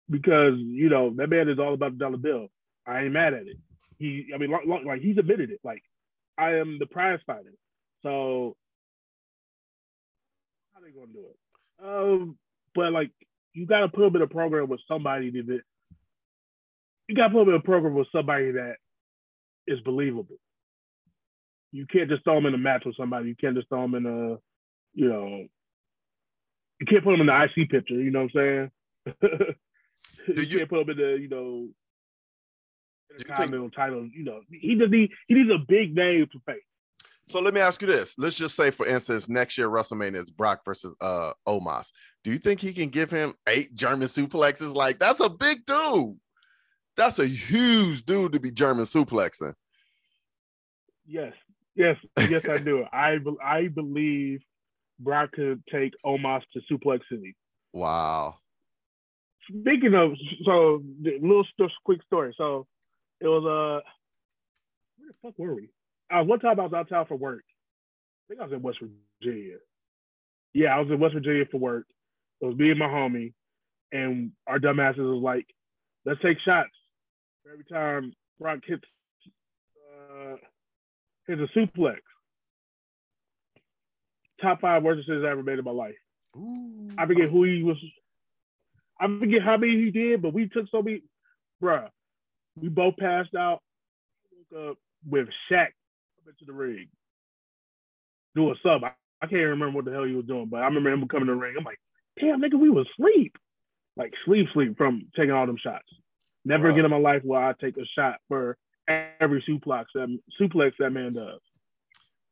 Because you know that man is all about the dollar bill. I ain't mad at it. He, I mean, like, like he's admitted it. Like I am the prize fighter. So how they gonna do it? Um, but like you got to put a in of program with somebody that you got to put a bit of program with somebody that is believable. You can't just throw them in a match with somebody. You can't just throw them in a, you know, you can't put them in the IC picture. You know what I'm saying? you, you, can't put them in the, you know, intercontinental think, title. You know, he does need he needs a big name to face. So let me ask you this. Let's just say, for instance, next year WrestleMania is Brock versus uh Omos. Do you think he can give him eight German suplexes? Like that's a big dude. That's a huge dude to be German suplexing. Yes, yes, yes, I do. I I believe Brock could take Omos to Suplex City. Wow. Speaking of, so little quick story. So it was uh, where the fuck were we? Uh, one time I was out of town for work. I think I was in West Virginia. Yeah, I was in West Virginia for work. It was me and my homie, and our dumbasses was like, "Let's take shots every time Brock hits uh, hits a suplex." Top five worst decisions I ever made in my life. Ooh. I forget who he was. I forget how many he did, but we took so many. Bruh, we both passed out. Woke up with Shaq into the ring, do a sub. I, I can't remember what the hell he was doing, but I remember him coming to the ring. I'm like, damn, nigga, we was asleep. Like sleep, sleep from taking all them shots. Never wow. again in my life will I take a shot for every suplex that suplex that man does.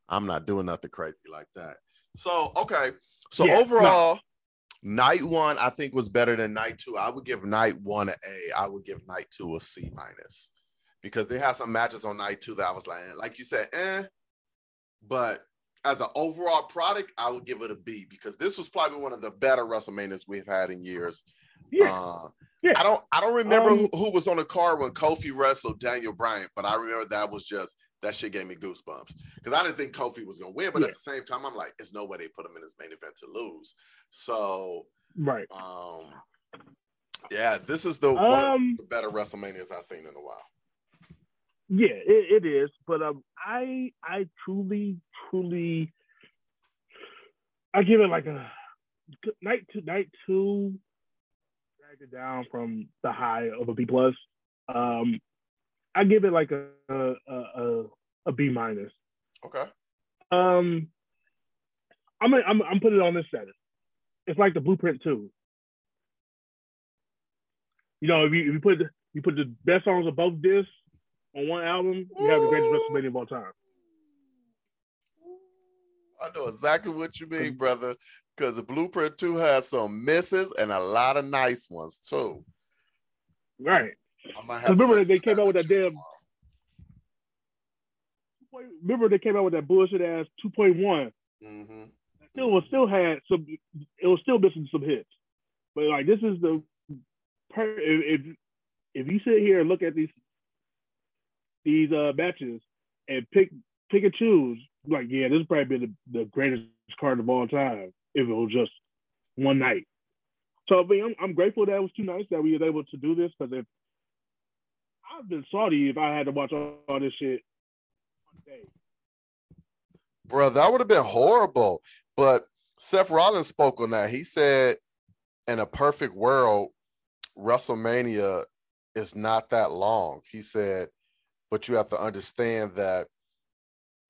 I'm not doing nothing crazy like that. So okay, so yeah, overall, no. night one I think was better than night two. I would give night one A. I would give night two a C minus because they had some matches on night two that I was like, like you said, eh. But as an overall product, I would give it a B because this was probably one of the better WrestleManias we've had in years. Yeah. Uh, yeah. I don't I don't remember um, who, who, was on the card when Kofi wrestled Daniel Bryan, but I remember that was just that shit gave me goosebumps because I didn't think Kofi was gonna win, but yeah. at the same time, I'm like, it's no way they put him in his main event to lose. So right. Um yeah, this is the, um, the better WrestleManias I've seen in a while. Yeah, it, it is. But um, I I truly truly I give it like a night two night two drag it down from the high of a B plus. Um, I give it like a a a, a B minus. Okay. Um, I'm a, I'm I'm putting it on this setting. it's like the Blueprint 2. You know, if you if you put the, you put the best songs both discs on one album, you have the greatest WrestleMania of all time. I know exactly what you mean, brother. Because the Blueprint 2 has some misses and a lot of nice ones too. Right. remember they came out with that damn. Remember they came out with that bullshit ass 2.1. Mm-hmm. Still was still had some. It was still missing some hits, but like this is the. If if you sit here and look at these these uh matches and pick pick and choose, like yeah, this is probably be the, the greatest card of all time if it was just one night. So I mean, I'm, I'm grateful that it was two nights that we were able to do this because if I've been salty if I had to watch all, all this shit one day. Bro, that would have been horrible. But Seth Rollins spoke on that. He said, in a perfect world, WrestleMania is not that long. He said, but you have to understand that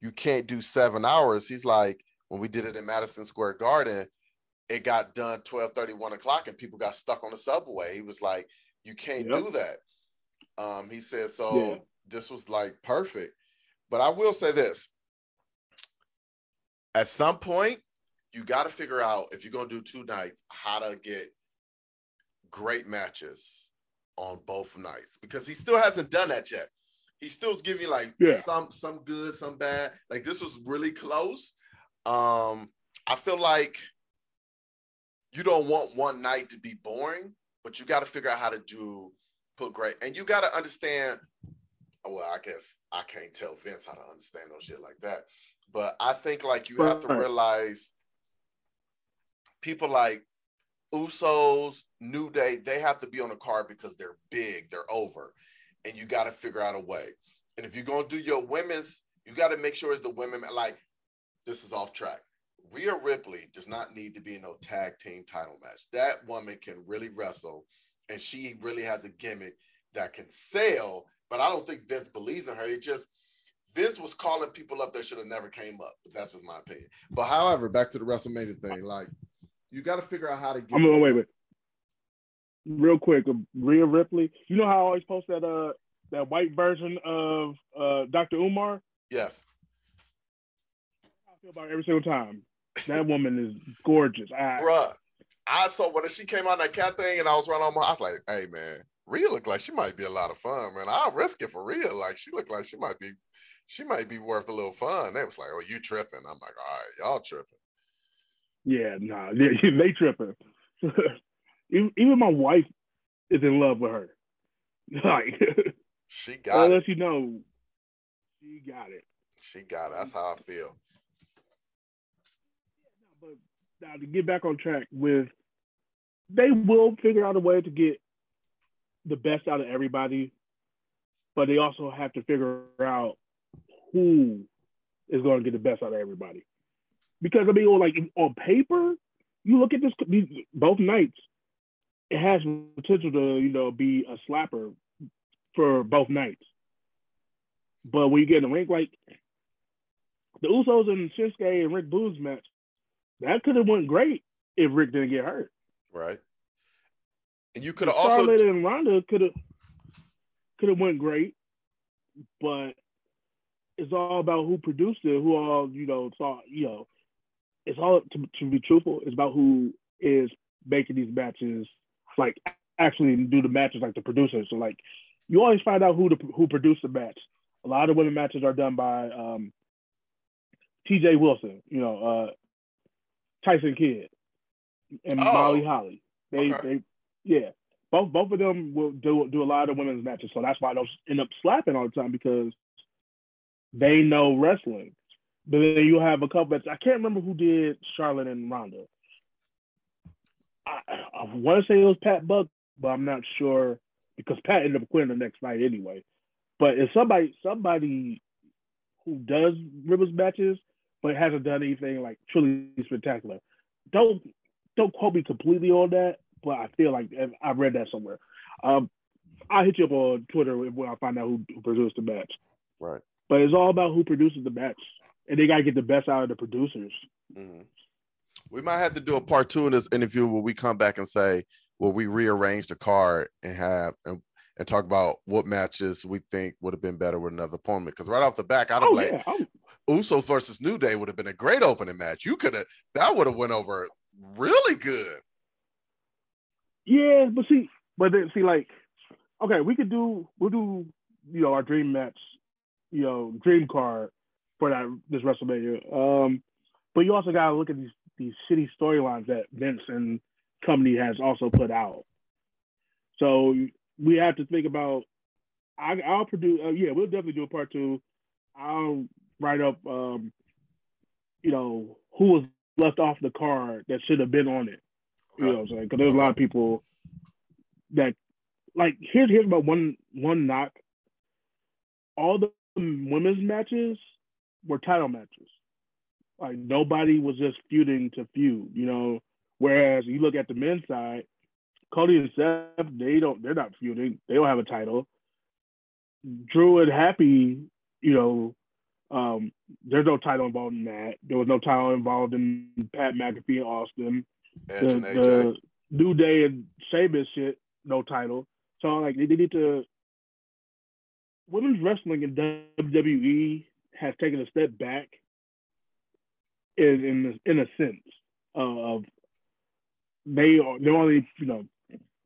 you can't do seven hours. He's like, when we did it in Madison Square Garden, it got done 12 31 o'clock and people got stuck on the subway. He was like, you can't yep. do that. Um, he said, so yeah. this was like perfect. But I will say this at some point, you got to figure out if you're going to do two nights, how to get great matches on both nights because he still hasn't done that yet. He still's giving like yeah. some some good, some bad. Like this was really close. Um, I feel like you don't want one night to be boring, but you got to figure out how to do put great, and you got to understand. Well, I guess I can't tell Vince how to understand no shit like that, but I think like you have to realize people like Usos, New Day, they have to be on the card because they're big, they're over, and you got to figure out a way. And if you're gonna do your women's, you got to make sure it's the women. Like this is off track. Rhea Ripley does not need to be in no tag team title match. That woman can really wrestle, and she really has a gimmick that can sell. But I don't think Vince believes in her. It just Vince was calling people up that should have never came up. But that's just my opinion. But however, back to the WrestleMania thing, like you got to figure out how to get. I'm gonna wait, wait. Real quick, Rhea Ripley. You know how I always post that uh that white version of uh Dr. Umar? Yes I feel about every single time. That woman is gorgeous. I, Bruh, I saw when she came out that cat thing and I was running on my, I was like, hey man, Rhea looked like she might be a lot of fun, man. I'll risk it for real. Like she looked like she might be, she might be worth a little fun. They was like, oh, you tripping? I'm like, all right, y'all tripping. Yeah, nah, yeah, they tripping. even, my wife is in love with her. Like she got it. let you know, she got it. She got it. That's how I feel But now to get back on track with, they will figure out a way to get the best out of everybody, but they also have to figure out who is going to get the best out of everybody. Because I mean, like on paper, you look at this both nights, it has potential to you know be a slapper for both nights. But when you get in the ring, like the Usos and Shinsuke and Rick Boogs' match, that could have went great if Rick didn't get hurt. Right. And you could have also Charlotte and Ronda could have could have went great, but it's all about who produced it, who all you know saw. You know, it's all to, to be truthful. It's about who is making these matches, like actually do the matches, like the producers. So like, you always find out who the who produced the match. A lot of women matches are done by um, T.J. Wilson. You know, uh, Tyson Kidd and oh. Molly Holly. They okay. they yeah. Both both of them will do do a lot of women's matches. So that's why they'll end up slapping all the time because they know wrestling. But then you have a couple I can't remember who did Charlotte and Ronda. I, I want to say it was Pat Buck, but I'm not sure because Pat ended up quitting the next night anyway. But if somebody somebody who does Rivers matches but hasn't done anything like truly spectacular. Don't don't quote me completely on that, but I feel like I read that somewhere. Um, I'll hit you up on Twitter when I find out who, who produced the match. Right. But it's all about who produces the match, and they gotta get the best out of the producers. Mm-hmm. We might have to do a part two in this interview where we come back and say, well, we rearrange the card and have and, and talk about what matches we think would have been better with another opponent? Because right off the back, I'd have Oh like yeah, Usos versus New Day would have been a great opening match. You could have that would have went over really good. yeah, but see, but then see, like, okay, we could do we'll do you know our dream match, you know, dream card for that this WrestleMania. Um, but you also gotta look at these these shitty storylines that Vince and company has also put out. So we have to think about. I, I'll produce. Uh, yeah, we'll definitely do a part two. I'll write up. Um, you know who was left off the card that should have been on it. You know what I'm saying? Because there's a lot of people that like here's here's about one one knock. All the women's matches were title matches. Like nobody was just feuding to feud, you know. Whereas you look at the men's side, Cody and Seth, they don't they're not feuding. They don't have a title. Drew and Happy, you know, um, there's no title involved in that. There was no title involved in Pat McAfee and Austin Edge the, and the New Day and Sheamus shit, no title. So like they, they need to. Women's wrestling in WWE has taken a step back. In in in a sense of they are they're only you know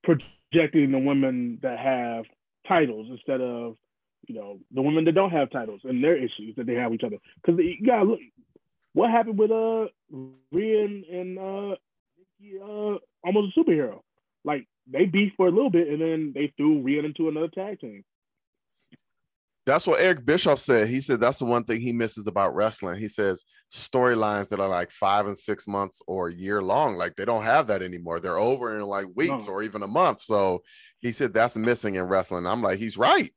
projecting the women that have titles instead of you know the women that don't have titles and their issues that they have with each other. Because you gotta look what happened with uh Rhea and, and uh uh almost a superhero. Like they beefed for a little bit and then they threw Rhea into another tag team. That's what Eric Bischoff said. He said that's the one thing he misses about wrestling. He says storylines that are like five and six months or a year long, like they don't have that anymore. They're over in like weeks No. or even a month. So he said that's missing in wrestling. I'm like, he's right.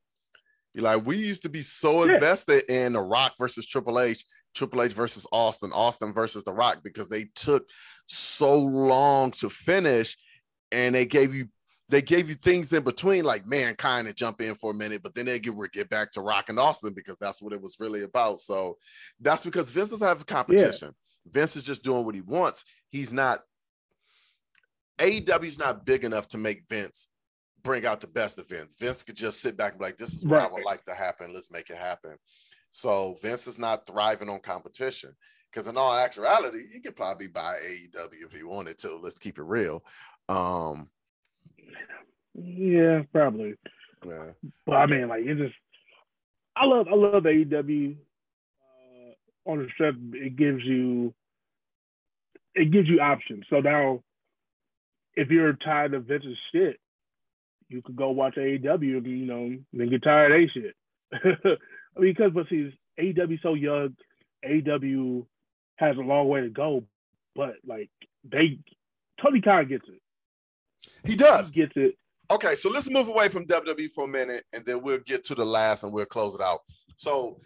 You're like, we used to be so Yeah. invested in The Rock versus Triple H, Triple H versus Austin, Austin versus The Rock, because they took so long to finish and they gave you they gave you things in between, like mankind to jump in for a minute, but then they get get back to Rock and Austin because that's what it was really about. So that's because Vince doesn't have a competition. Vince is just doing what he wants. He's not AEW's not big enough to make Vince bring out the best of Vince. Vince could just sit back and be like, this is what I would like to happen. Let's make it happen. So Vince is not thriving on competition. Because in all actuality, he could probably buy AEW if he wanted to. Let's keep it real. Um, Yeah, probably. yeah. But I mean, like it just, I love, I love AEW. Uh, on the strength, it gives you, it gives you options. So now, if you're tired of Vince's shit, you could go watch AEW and you know then get tired of A shit. I mean, because but see, AEW so young, AEW has a long way to go, but like they, Tony Khan gets it. He does. He gets it. Okay, so let's move away from WWE for a minute, and then we'll get to the last, and we'll close it out. So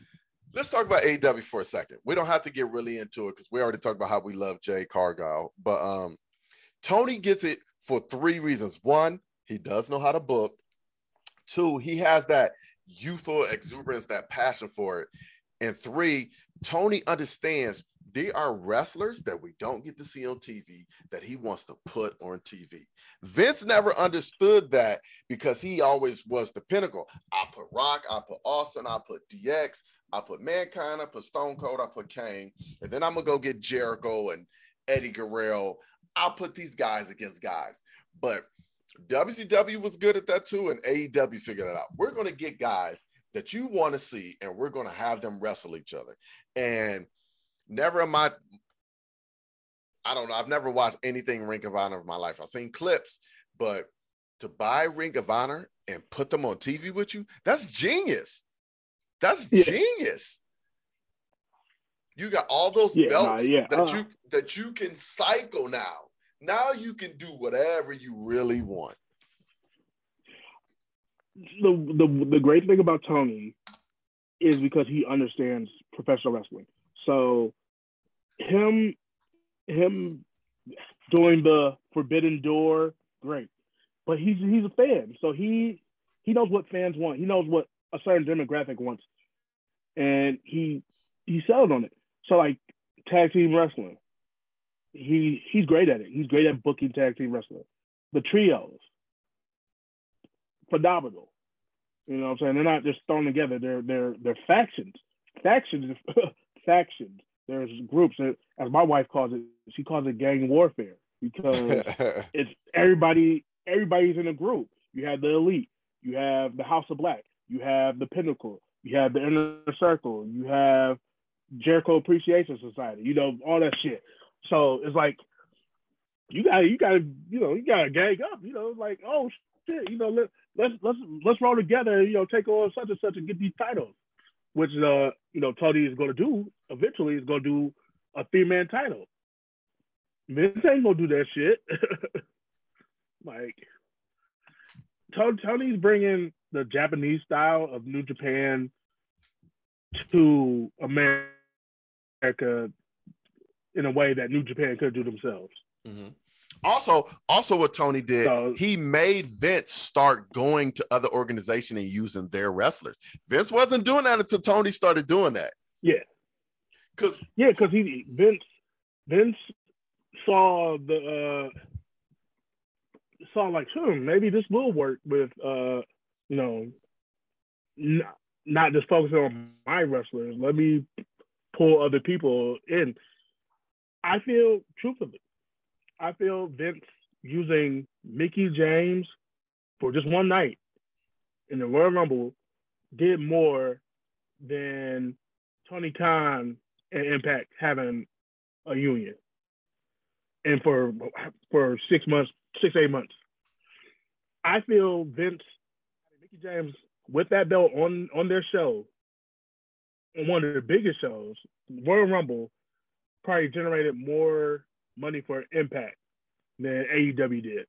let's talk about AEW for a second. We don't have to get really into it because we already talked about how we love Jade Cargill, but um, Tony gets it for three reasons. One, he does know how to book. Two, he has that youthful exuberance, that passion for it. And three, Tony understands they are wrestlers that we don't get to see on TV that he wants to put on TV. Vince never understood that because he always was the pinnacle. I put Rock, I put Austin, I put DX, I put Mankind, I put Stone Cold, I put Kane, and then I'm gonna go get Jericho and Eddie Guerrero. I'll put these guys against guys. But WCW was good at that too, and AEW figured it out. We're gonna get guys that you want to see, and we're gonna have them wrestle each other. And never in my I don't know. I've never watched anything Ring of Honor of my life. I've seen clips, but to buy Ring of Honor and put them on TV with you, that's genius. That's Yeah. genius. You got all those Yeah, nah, belts yeah, that uh. you that you can cycle now. Now you can do whatever you really want. the the the great thing about Tony is because he understands professional wrestling. So him him doing the forbidden door, great. But he's he's a fan. So he he knows what fans want. He knows what a certain demographic wants. And he he settled on it. So like tag team wrestling. he he's great at it. He's great at booking tag team wrestling. The trios, phenomenal. You know what I'm saying? They're not just thrown together. They're they're they're factions. Factions factions. There's groups that, as my wife calls it, she calls it gang warfare because it's everybody everybody's in a group. You have the elite, you have the House of Black, you have the Pinnacle, you have the Inner Circle, you have Jericho Appreciation Society, you know, all that shit. So it's like you got you got you know you got to gang up. You know, like oh shit, you know let let's let's let's roll together. You know, take on such and such and get these titles, which uh you know Tony is to do eventually. Is to do a three man title. Vince ain't gonna do that shit. like Tony's bringing the Japanese style of New Japan to America in a way that New Japan could do themselves. Mm-hmm. Also, also what Tony did, so, he made Vince start going to other organizations and using their wrestlers. Vince wasn't doing that until Tony started doing that. Yeah. Cause yeah, because he Vince Vince saw the uh saw like, hmm, maybe this will work with uh, you know, not just focusing on my wrestlers. Let me pull other people in. I feel truthfully, I feel Vince using Mickie James for just one night in the Royal Rumble did more than Tony Khan and Impact having a union. And for for six months, six, eight months. I feel Vince Mickie James with that belt on on their show, on one of the biggest shows, Royal Rumble, probably generated more money for Impact than AEW did.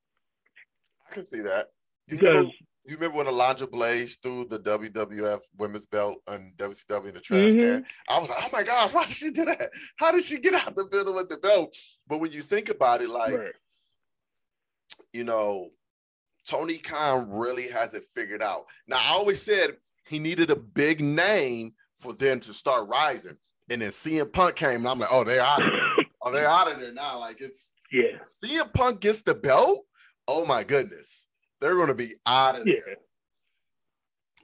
I can see that. You because remember, you remember when Alundra Blaze threw the WWF women's belt and WCW in the trash mm-hmm. can? I was like, oh my gosh, why did she do that? How did she get out the middle with the belt? But when you think about it, like, right. you know, Tony Khan really has it figured out. Now, I always said he needed a big name for them to start rising. And then CM Punk came, and I'm like, oh, they're out of there. Oh, they're out of there now. Like it's yeah. CM Punk gets the belt. Oh my goodness. They're gonna be out of there.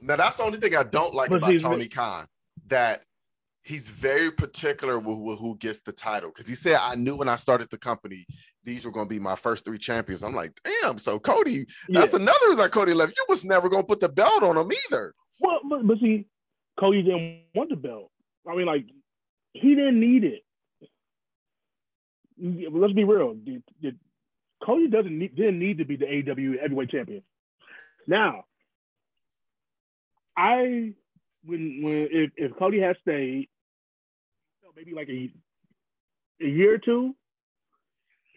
Now that's the only thing I don't like but about Tony Khan. That he's very particular with, with who gets the title. Because he said, I knew when I started the company, these were going to be my first three champions. I'm like, damn. So Cody, yeah. that's another reason Cody left. You was never going to put the belt on him either. Well, but, but see, Cody didn't want the belt. I mean, like, he didn't need it. Let's be real. Cody doesn't need, didn't need to be the AW heavyweight champion. Now, I when when if, if Cody had stayed, maybe like a a year or two,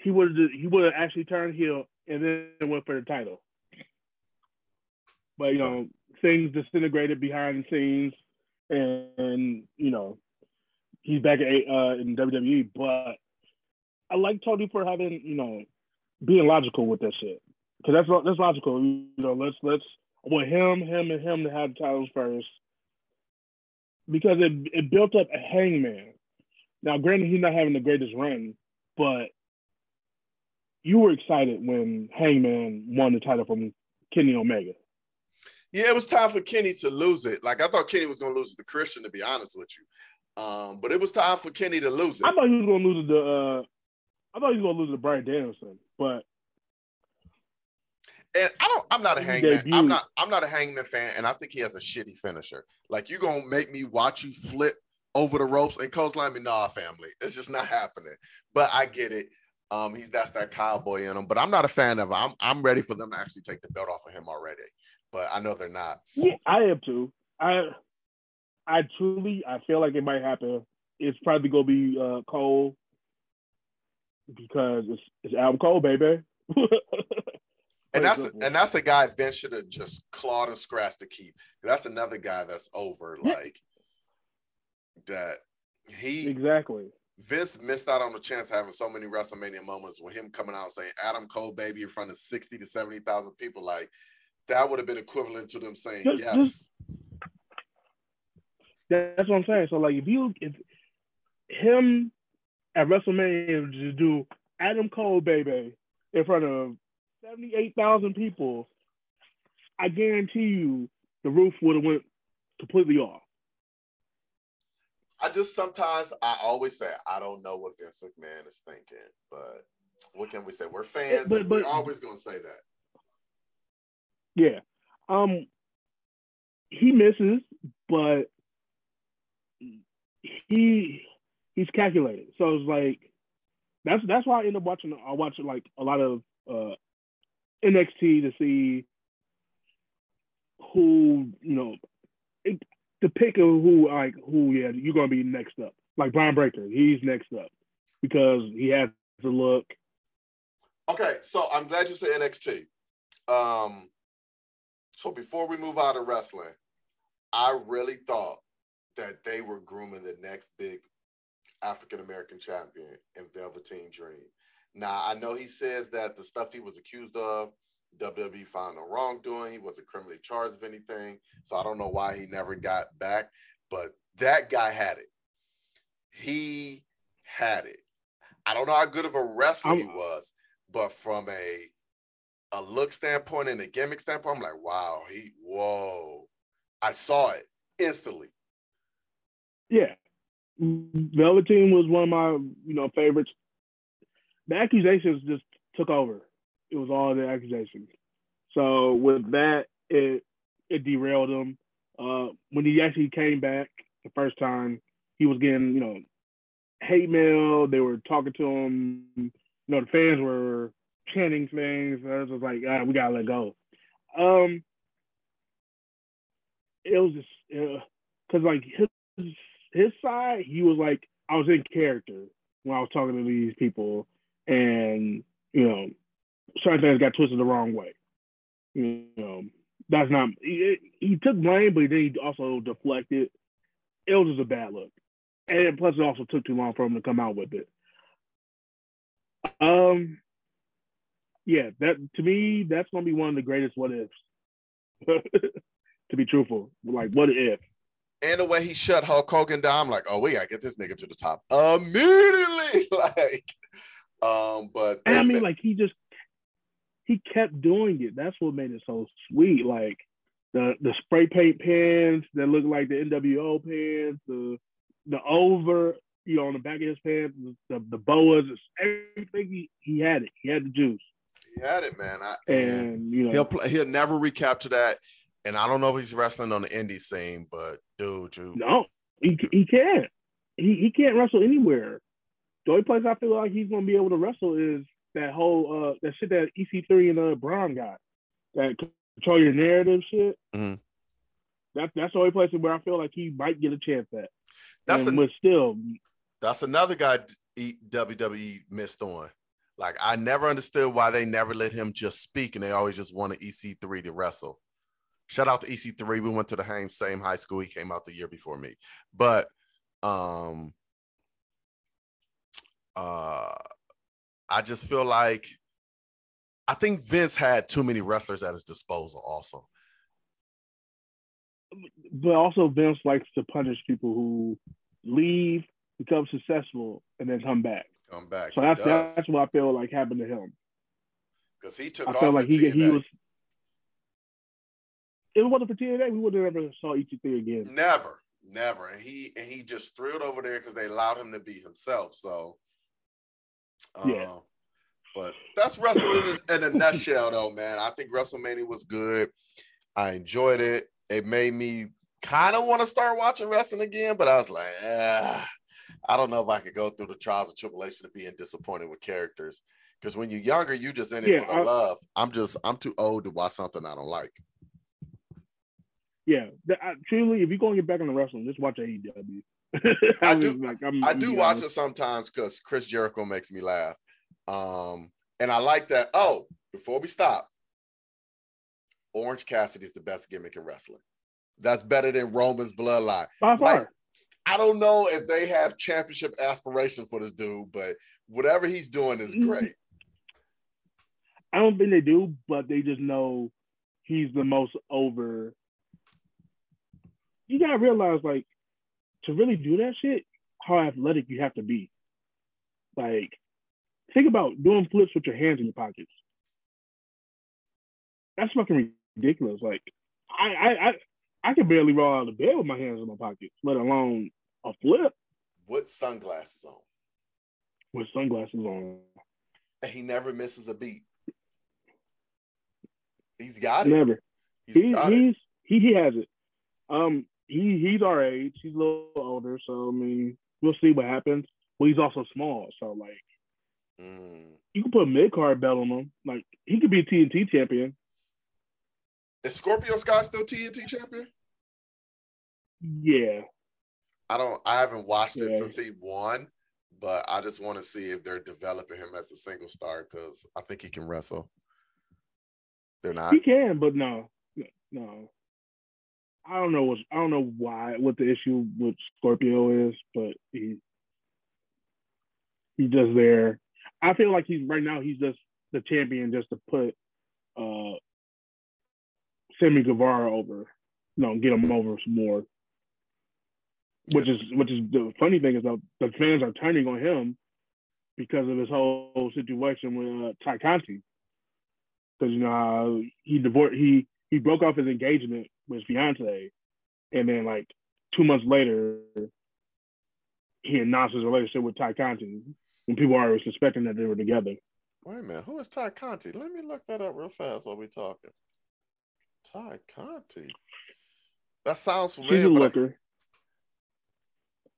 he would he would have actually turned heel and then went for the title. But you know, things disintegrated behind the scenes, and, and you know, he's back at uh, in WWE. But I like Tony for having you know being logical with that shit because that's that's logical. You know, let's let's want him, him, and him to have titles first because it it built up a Hangman now, granted, he's not having the greatest run, but you were excited when Hangman won the title from Kenny Omega. Yeah, it was time for Kenny to lose it. Like I thought Kenny was going to lose it to Christian, to be honest with you. Um, but it was time for Kenny to lose it. I thought he was going to lose it to. Uh, I thought he was going to lose to Bryan Danielson, but. And I don't. I'm not a hangman. I'm not. I'm not a hangman fan, and I think he has a shitty finisher. Like you gonna make me watch you flip over the ropes and coastline me, nah, family. It's just not happening. But I get it. Um, he's that's that cowboy in him. But I'm not a fan of him. I'm I'm ready for them to actually take the belt off of him already. But I know they're not. Yeah, I am too. I I truly I feel like it might happen. It's probably gonna be uh, Cole because it's it's Adam Cole, baby. and that's a, and that's a guy Vince should have just clawed and scratched to keep. That's another guy that's over. Like that he exactly Vince missed out on the chance of having so many WrestleMania moments with him coming out saying Adam Cole baby in front of 60 to 70,000 people. Like that would have been equivalent to them saying just, yes. Just, that's what I'm saying. So like if you if him at WrestleMania to do Adam Cole, baby, in front of 78,000 people, I guarantee you the roof would have went completely off. I just sometimes I always say I don't know what Vince McMahon is thinking, but what can we say? We're fans, but, but, we're always gonna say that. Yeah. Um he misses, but he he's calculated. So it's like that's that's why I end up watching I watch like a lot of uh NXT to see who, you know, it, pick of who like who yeah, you're gonna be next up. Like Bron Breakker, he's next up because he has the look. Okay, so I'm glad you said NXT. Um, so before we move out of wrestling, I really thought that they were grooming the next big African American champion in Velveteen Dream. Now I know he says that the stuff he was accused of, WWE found no wrongdoing. He wasn't criminally charged of anything, so I don't know why he never got back. But that guy had it. He had it. I don't know how good of a wrestler I'm, he um, was, but from a a look standpoint and a gimmick standpoint, I'm like, wow, he whoa. I saw it instantly. Yeah. Velveteen was one of my, you know, favorites. The accusations just took over. It was all the accusations. So with that, it it derailed him. Uh, when he actually came back the first time, he was getting, you know, hate mail. They were talking to him. You know, the fans were chanting things. I was like, ah, we gotta let go. Um, it was just because uh, like his his side, he was like, I was in character when I was talking to these people, and you know, certain things got twisted the wrong way. You know, that's not. He, he took blame, but then he also deflected. It was just a bad look, and plus it also took too long for him to come out with it. Um, yeah, that to me, that's gonna be one of the greatest what ifs. to be truthful, like what if? And the way he shut Hulk Hogan down, I'm like, oh, we gotta get this nigga to the top immediately. like, um, but I mean, like he just he kept doing it. That's what made it so sweet. Like the the spray paint pants that look like the NWO pants, the the over, you know, on the back of his pants, the the boas, everything he, he had it. He had the juice. He had it, man. I, and you know he'll play, he'll never recapture that. And I don't know if he's wrestling on the indie scene, but dude, you no, he he can't. He he can't wrestle anywhere. The only place I feel like he's gonna be able to wrestle is that whole uh that shit that EC3 and uh Bron got. That control your narrative shit. Mm-hmm. That that's the only place where I feel like he might get a chance at. That's and, a, but still that's another guy WWE missed on. Like I never understood why they never let him just speak and they always just wanted EC3 to wrestle. Shout out to EC3. We went to the same high school. He came out the year before me. But um uh I just feel like I think Vince had too many wrestlers at his disposal also. But also Vince likes to punish people who leave, become successful, and then come back. Come back. So that's that's what I feel like happened to him. Because he took I off felt like he, he was if it wasn't for TNA, we would have never saw EC3 again. Never, never. And he and he just threw it over there because they allowed him to be himself. So uh, yeah. But that's wrestling in a nutshell, though, man. I think WrestleMania was good. I enjoyed it. It made me kind of want to start watching wrestling again, but I was like, ah, I don't know if I could go through the trials and tribulation of being disappointed with characters. Because when you're younger, you just in it yeah, for the I, love. I'm just, I'm too old to watch something I don't like. Yeah, I, truly, if you're going to get back into wrestling, just watch AEW. I, do. Like, i do watch honest. it sometimes because Chris Jericho makes me laugh. Um, and I like that. Oh, before we stop, Orange Cassidy is the best gimmick in wrestling. That's better than Roman's bloodline. By far. Like, I don't know if they have championship aspiration for this dude, but whatever he's doing is mm-hmm. great. I don't think they do, but they just know he's the most over. You gotta realize, like, to really do that shit, how athletic you have to be. Like, think about doing flips with your hands in your pockets. That's fucking ridiculous. Like, I I I, I can barely roll out of bed with my hands in my pockets, let alone a flip. With sunglasses on. With sunglasses on. And he never misses a beat. He's got it. Never. He's he, he's it. he he has it. Um, he he's our age. He's a little older, so I mean, we'll see what happens. But he's also small, so like, mm. you can put a mid card belt on him. Like he could be a TNT champion. Is Scorpio Sky still TNT champion? Yeah. I don't. I haven't watched it since he won, but I just want to see if they're developing him as a single star because I think he can wrestle. They're not. He can, but no, no. I don't know what I don't know why what the issue with Scorpio is, but he he's just there. I feel like he's right now he's just the champion just to put uh Sammy Guevara over. You know, get him over some more. Which yes. is which is the funny thing is that the fans are turning on him because of his whole situation with uh, Tay Conti because you know he divorced he he broke off his engagement with his fiance, and then like two months later, he announced his relationship with Tay Conti when people are suspecting that they were together. Wait a minute, who is Tay Conti? Let me look that up real fast while we're talking. Tay Conti. That sounds familiar. She's a looker. I...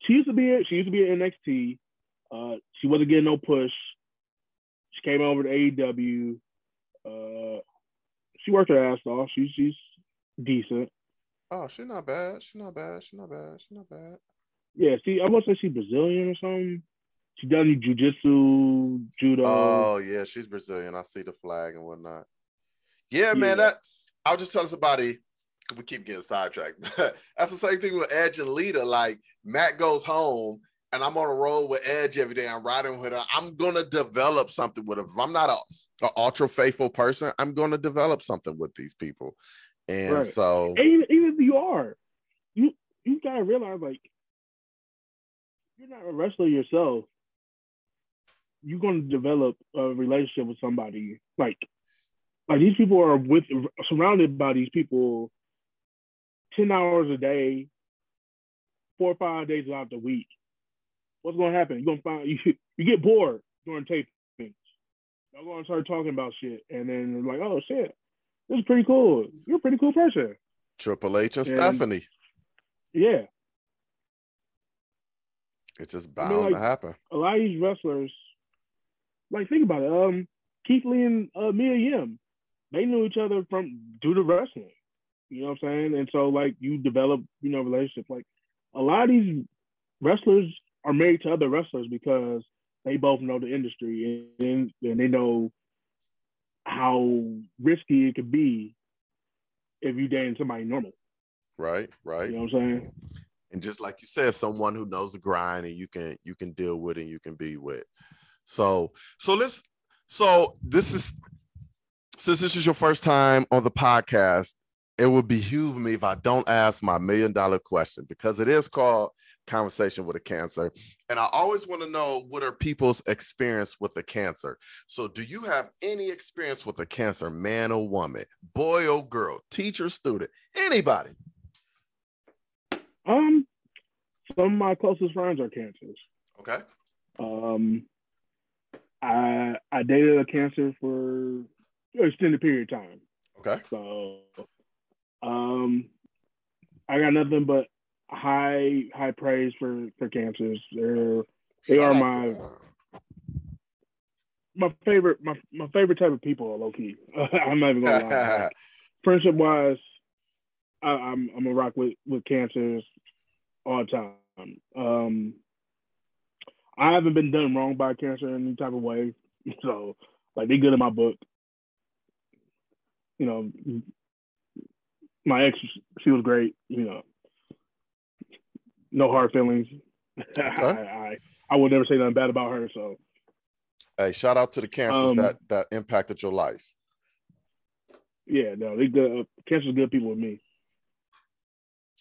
She used to be she used to be at NXT. Uh, she wasn't getting no push. She came over to AEW. Uh, she worked her ass off. She's she's decent. Oh, she's not bad. She's not bad. She's not bad. She's not bad. Yeah, see, I was say she's Brazilian or something. She done jujitsu, judo. Oh yeah, she's Brazilian. I see the flag and whatnot. Yeah, yeah. man. That I was just telling somebody. We keep getting sidetracked. That's the same thing with Edge and Lita. Like Matt goes home, and I'm on a roll with Edge every day. I'm riding with her. I'm gonna develop something with her. If I'm not a an ultra faithful person, I'm going to develop something with these people. And right. so, even, even if you are, you you gotta realize like you're not a wrestler yourself. You're to develop a relationship with somebody. Like like these people are with surrounded by these people 10 hours a day four or five days out the week. What's to happen? You're to find you, you get bored during tape Y'all gonna start talking about shit, and then like, oh shit, this is pretty cool. You're a pretty cool person. Triple H and, and Stephanie. Yeah. It's just bound I mean, like, to happen. A lot of these wrestlers, like, think about it. Um, Keith Lee and uh, Mia Yim, they knew each other from due to wrestling. You know what I'm saying? And so, like, you develop, you know, relationships. Like, a lot of these wrestlers are married to other wrestlers because they both know the industry and, and they know how risky it could be if you dating somebody normal. Right, right. You know what I'm saying? And just like you said, someone who knows the grind and you can you can deal with and you can be with. So so let's so this is since this is your first time on the podcast, it would behoove me if I don't ask my million dollar question because it is called conversation with a cancer. And I always want to know what are people's experience with a cancer. So, do you have any experience with a cancer, man or woman, boy or girl, teacher, student, anybody? Um, some of my closest friends are cancers. Okay. Um, I I dated a cancer for an extended period of time. Okay. So, um, I got nothing but high high praise for for cancers. They're they are my my favorite my, my favorite type of people. Low key, I'm not even gonna lie. Friendship wise, I, I'm I'm a rock with with cancers all the time. Um, I haven't been done wrong by cancer in any type of way, so like they good in my book. You know, my ex, she was great. You know, no hard feelings. Okay. I, I, I will never say nothing bad about her. So, hey, shout out to the cancers um, that that impacted your life. Yeah, no, they good. Uh, cancers good people with me.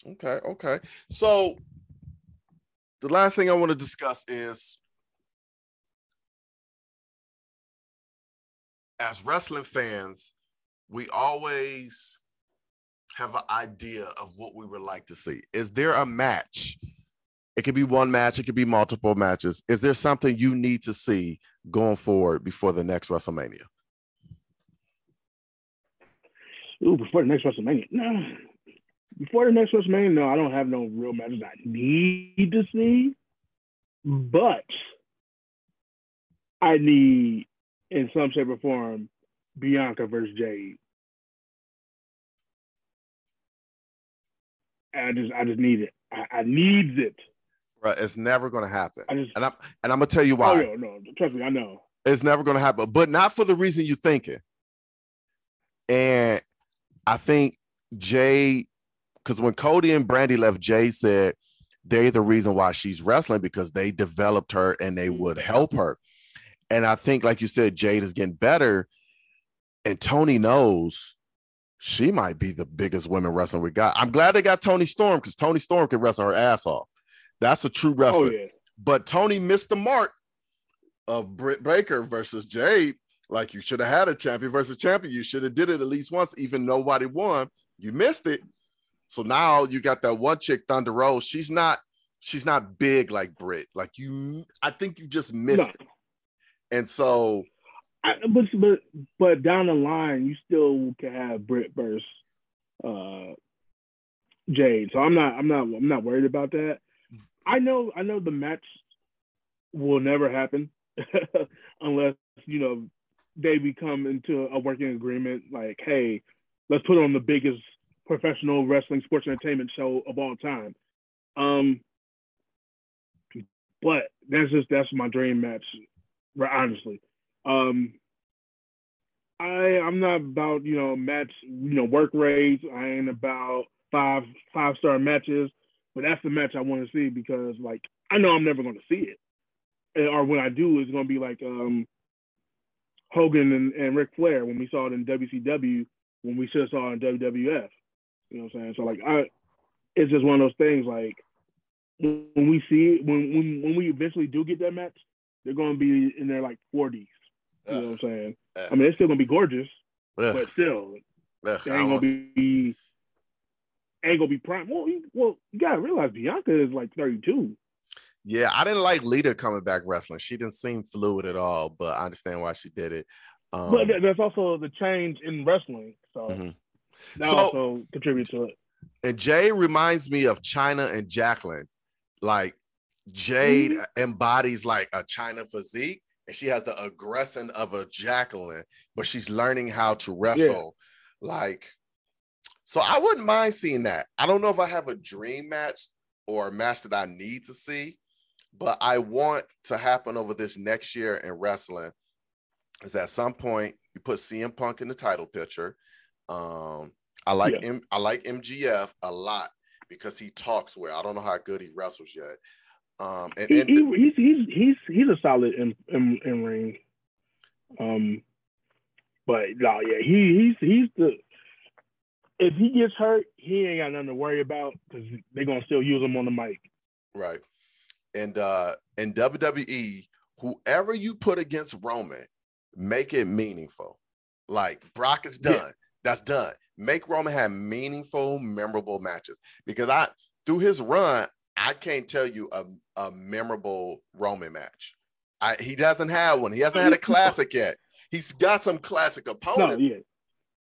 Okay, okay. So, the last thing I want to discuss is as wrestling fans, we always have an idea of what we would like to see. Is there a match? It could be one match, it could be multiple matches. Is there something you need to see going forward before the next WrestleMania? Ooh, before the next WrestleMania. No. Before the next WrestleMania, no, I don't have no real matches I need to see. But I need, in some shape or form, Bianca versus Jade. I just I just need it. I, I need it. Right, it's never going to happen. I just and I'm and I'm gonna tell you why. Oh no, no, trust me, I know. It's never going to happen, but not for the reason you're thinking. And I think Jay, because when Cody and Brandi left, Jay said they're the reason why she's wrestling because they developed her and they would help her. And I think, like you said, Jade is getting better, and Tony knows she might be the biggest women wrestler we got. I'm glad they got Toni Storm because Toni Storm can wrestle her ass off. That's a true oh, wrestler. Oh yeah. But Tony missed the mark of Britt Baker versus Jade. Like you should have had a champion versus champion. You should have did it at least once, even nobody won. You missed it. So now you got that one chick, Thunder Rosa. She's not, she's not big like Britt. Like you, I think you just missed No. it. And so I, but but but down the line, you still can have Britt versus uh, Jade. So I'm not I'm not I'm not worried about that. I know I know the match will never happen unless you know they become into a working agreement. Like, hey, let's put on the biggest professional wrestling sports entertainment show of all time. Um, but that's just that's my dream match, honestly. Um, I I'm not about you know match you know work rates. I ain't about five five star matches, but that's the match I want to see because like I know I'm never going to see it, And- or when I do, it's going to be like um Hogan and, and Ric Flair when we saw it in WCW when we should have saw it in WWF. You know what I'm saying? So like I, it's just one of those things like when we see it, when when when we eventually do get that match, they're going to be in their like 40s. You know what I'm saying? I mean, they're still gonna be gorgeous, but still, ugh, they ain't gonna be ain't gonna be prime. Well, you, well, you gotta realize Bianca is like 32. yeah, I didn't like Lita coming back wrestling. She didn't seem fluid at all, but I understand why she did it. Um, but th- that's also the change in wrestling, so mhm. that So- also contributes to it. And Jay reminds me of Chyna and Jacqueline. Like Jade Mm-hmm. embodies like a Chyna physique, and she has the aggression of a Jacqueline, but she's learning how to wrestle. Like, so I wouldn't mind seeing that. I don't know if I have a dream match or a match that I need to see, but I want to happen over this next year in wrestling. Is at some point you put CM Punk in the title picture. Um, I like Yeah. M- I like MJF a lot because he talks well. I don't know how good he wrestles yet. Um, and, and he, he's he's he's he's a solid in, in in ring. Um, but no, yeah, he he's he's the. If he gets hurt, he ain't got nothing to worry about because they're gonna still use him on the mic. right, and uh, in WWE, whoever you put against Roman, make it meaningful. Like Brock is Yeah. done. That's done. Make Roman have meaningful, memorable matches because I through his run, I can't tell you a, a memorable Roman match. I, he doesn't have one. He hasn't had a classic yet. He's got some classic No, opponents. yeah,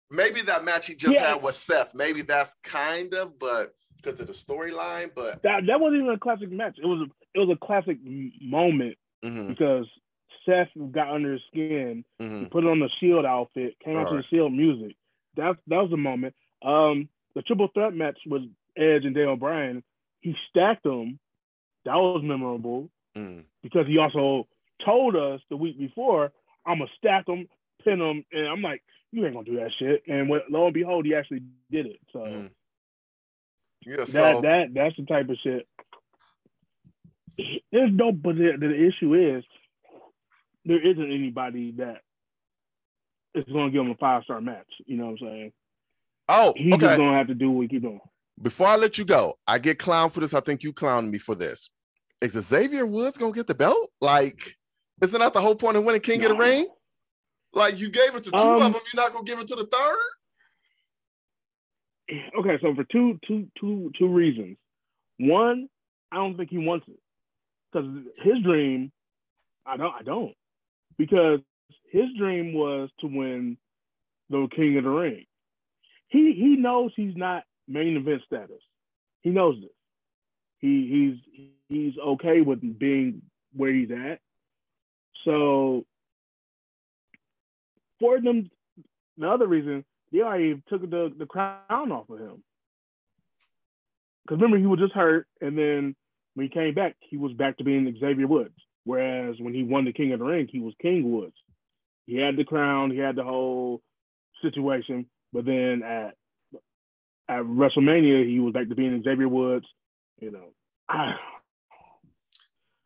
maybe that match he just Yeah. had with Seth. Maybe that's kind of, but because of the storyline. But that that wasn't even a classic match. It was a, it was a classic moment mhm, because Seth got under his skin, mhm. put on the Shield outfit, came out to the Shield music. That that was a moment. Um, the triple threat match with Edge and Daniel Bryan, he stacked them. That was memorable Mm. because he also told us the week before, "I'm gonna stack them, pin them," and I'm like, "You ain't gonna do that shit." And what, lo and behold, he actually did it. So Mhm. Yeah, that so that that's the type of shit. There's no, but the, the issue is there isn't anybody that is going to give him a five star match. You know what I'm saying? oh, He's okay. just going to have to do what he keep doing. Before I let you go, I get clown for this. I think you clowned me for this. Is Xavier Woods gonna get the belt? Like, isn't that the whole point of winning King of the Ring? Like you gave it to two Um, of them, you're not gonna give it to the third? Okay, so for two, two, two, two reasons. One, I don't think he wants it because his dream, I don't, I don't, because his dream was to win the King of the Ring. He he knows he's not main event status. He knows this. He he's he's okay with being where he's at. So for them, the other reason they already took the, the crown off of him. Because remember, he was just hurt, and then when he came back, he was back to being Xavier Woods. Whereas when he won the King of the Ring, he was King Woods. He had the crown, he had the whole situation, but then at at WrestleMania, he was back to being Xavier Woods. You know, I,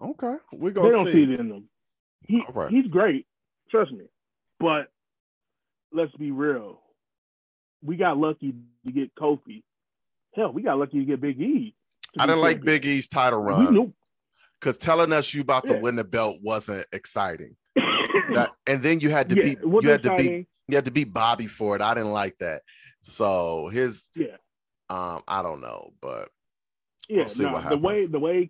Okay, we go. they don't see. see it in him. He, right. He's great, trust me. But let's be real. We got lucky to get Kofi. Hell, we got lucky to get Big E. I didn't like. Big E's title run because telling us you about to Yeah. win the belt wasn't exciting. That and then you had to yeah, beat you had to beat exciting. you had to beat Bobby for it. I didn't like that. So his Yeah, um I don't know, but yeah. see no, what the way the way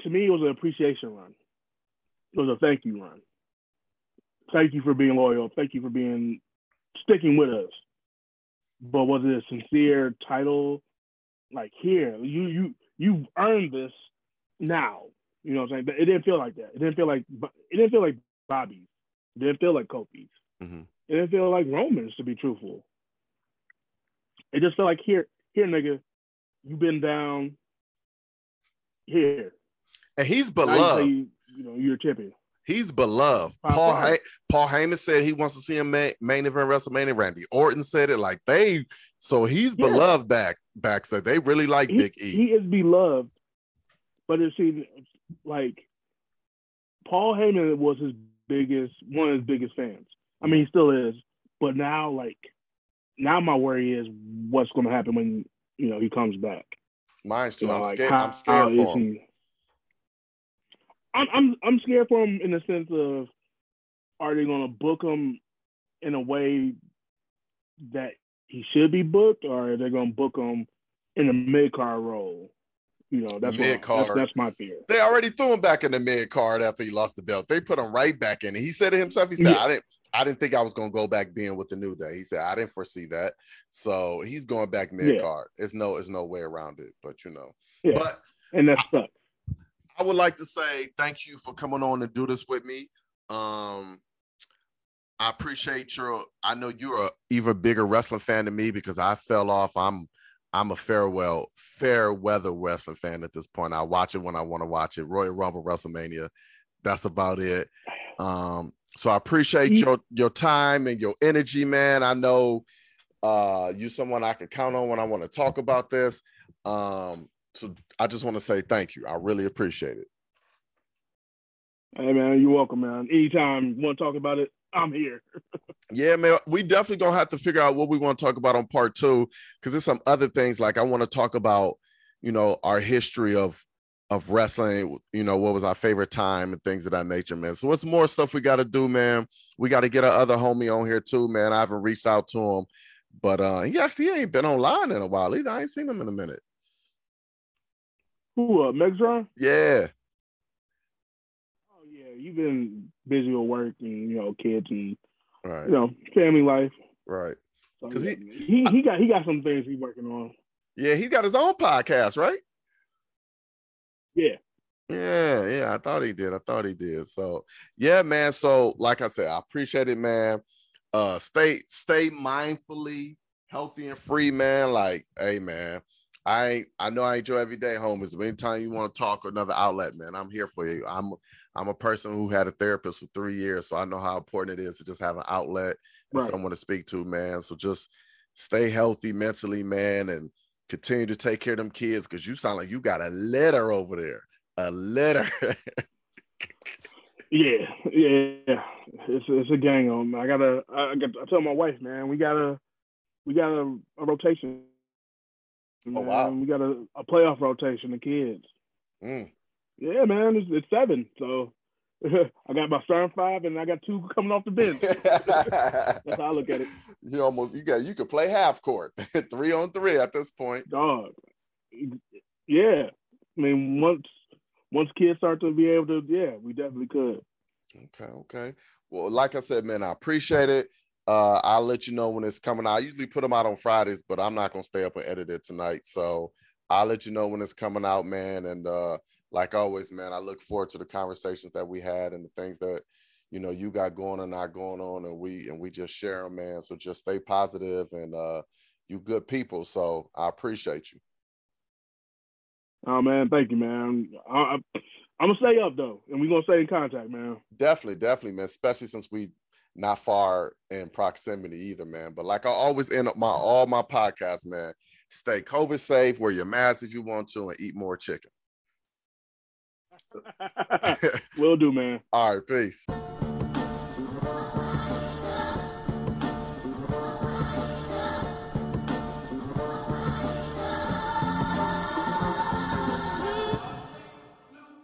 to me it was an appreciation run. It was a thank you run. Thank you for being loyal. Thank you for being sticking with us. But was it a sincere title? Like here, you you you've earned this now. You know what I'm saying? But it didn't feel like that. It didn't feel like it didn't feel like Bobby's. It didn't feel like Kofi's. Mhm. It didn't feel like Romans, to be truthful. It just felt like here, here, nigga, you been down here. and he's beloved. you, you know, you're a champion. He's beloved. Paul ha- Paul Heyman said he wants to see him main, main event WrestleMania. Randy Orton said it like they. So he's Yeah. beloved back backstage. They really like He, Big E. he is beloved, but it's see, like Paul Heyman was his biggest, one of his biggest fans. I mean, he still is, but now, like, now my worry is what's going to happen when you know he comes back. Mine's too. You know, I'm like, scared. how- I'm scared how for him. I'm I'm I'm scared for him in the sense of are they going to book him in a way that he should be booked, or are they going to book him in a mid card role? You know, that's Mid-card. That's, that's my fear. They already threw him back in the mid card after he lost the belt. They put him right back in. He said it himself. He said, Yeah. "I didn't. I didn't think I was going to go back being with the New Day." He said, "I didn't foresee that." So he's going back mid card. There's no, it's no way around it. But you know, Yeah, but and that sucks. I would like to say thank you for coming on and do this with me. Um, I appreciate your. I know you're a even bigger wrestling fan than me because I fell off. I'm I'm a farewell fair weather wrestling fan at this point. I watch it when I want to watch it. Royal Rumble, WrestleMania. That's about it. Um, so I appreciate You- your your time and your energy, man. I know uh you someone I can count on when I want to talk about this. Um, so I just want to say thank you. I really appreciate it. Hey man, you're welcome, man. Anytime you want to talk about it, I'm here. Yeah, man, we definitely gonna have to figure out what we want to talk about on part two because there's some other things like I want to talk about, you know, our history of of wrestling. You know, what was our favorite time and things of that nature, man. So what's more stuff we got to do, man? We got to get our other homie on here too, man. I haven't reached out to him, but uh he actually ain't been online in a while either. I ain't seen him in a minute. Who uh Megzron? Yeah, Oh yeah, you've been busy with work and you know, kids and right, you know, family life. right. So, 'Cause yeah, he- he he got he got some things he's working on. Yeah, he's got his own podcast, right? Yeah. Yeah, yeah, I thought he did. I thought he did. So, yeah, man. So, like I said, I appreciate it, man. Uh, stay, stay mindfully healthy and free, man. Like, hey, man, I, I know I enjoy every day, homies. But anytime you want to talk or another outlet, man, I'm here for you. I'm, I'm a person who had a therapist for three years, so I know how important it is to just have an outlet and Right. someone to speak to, man. So just stay healthy mentally, man, and continue to take care of them kids because you sound like you got a letter over there. A letter. Yeah, yeah, it's it's a gang on. me. I gotta, I got. I tell my wife, man, we gotta, we got a, a rotation. Oh, wow. We got a, a playoff rotation of kids. Mm, Yeah, man, it's, it's seven, so I got my starting five, and I got two coming off the bench. That's how I look at it. You almost you got you could play half court, three on three at this point. Dog. Yeah, I mean once once kids start to be able to, yeah, we definitely could. Okay, okay. Well, like I said, man, I appreciate it. Uh, I'll let you know when it's coming out. I usually put them out on Fridays, but I'm not gonna stay up and edit it tonight. So I'll let you know when it's coming out, man. And uh, like always, man, I look forward to the conversations that we had and the things that you know you got going and not going on, and we and we just share them, man. So just stay positive and uh, you good people. So I appreciate you. Oh man, thank you, man. I, I, I'm gonna stay up though, and we're gonna stay in contact, man. Definitely, definitely, man. Especially since we not far in proximity either, man. But like I always end up my all my podcasts, man. Stay COVID safe, wear your mask if you want to, and eat more chicken. Will do, man. All right, peace.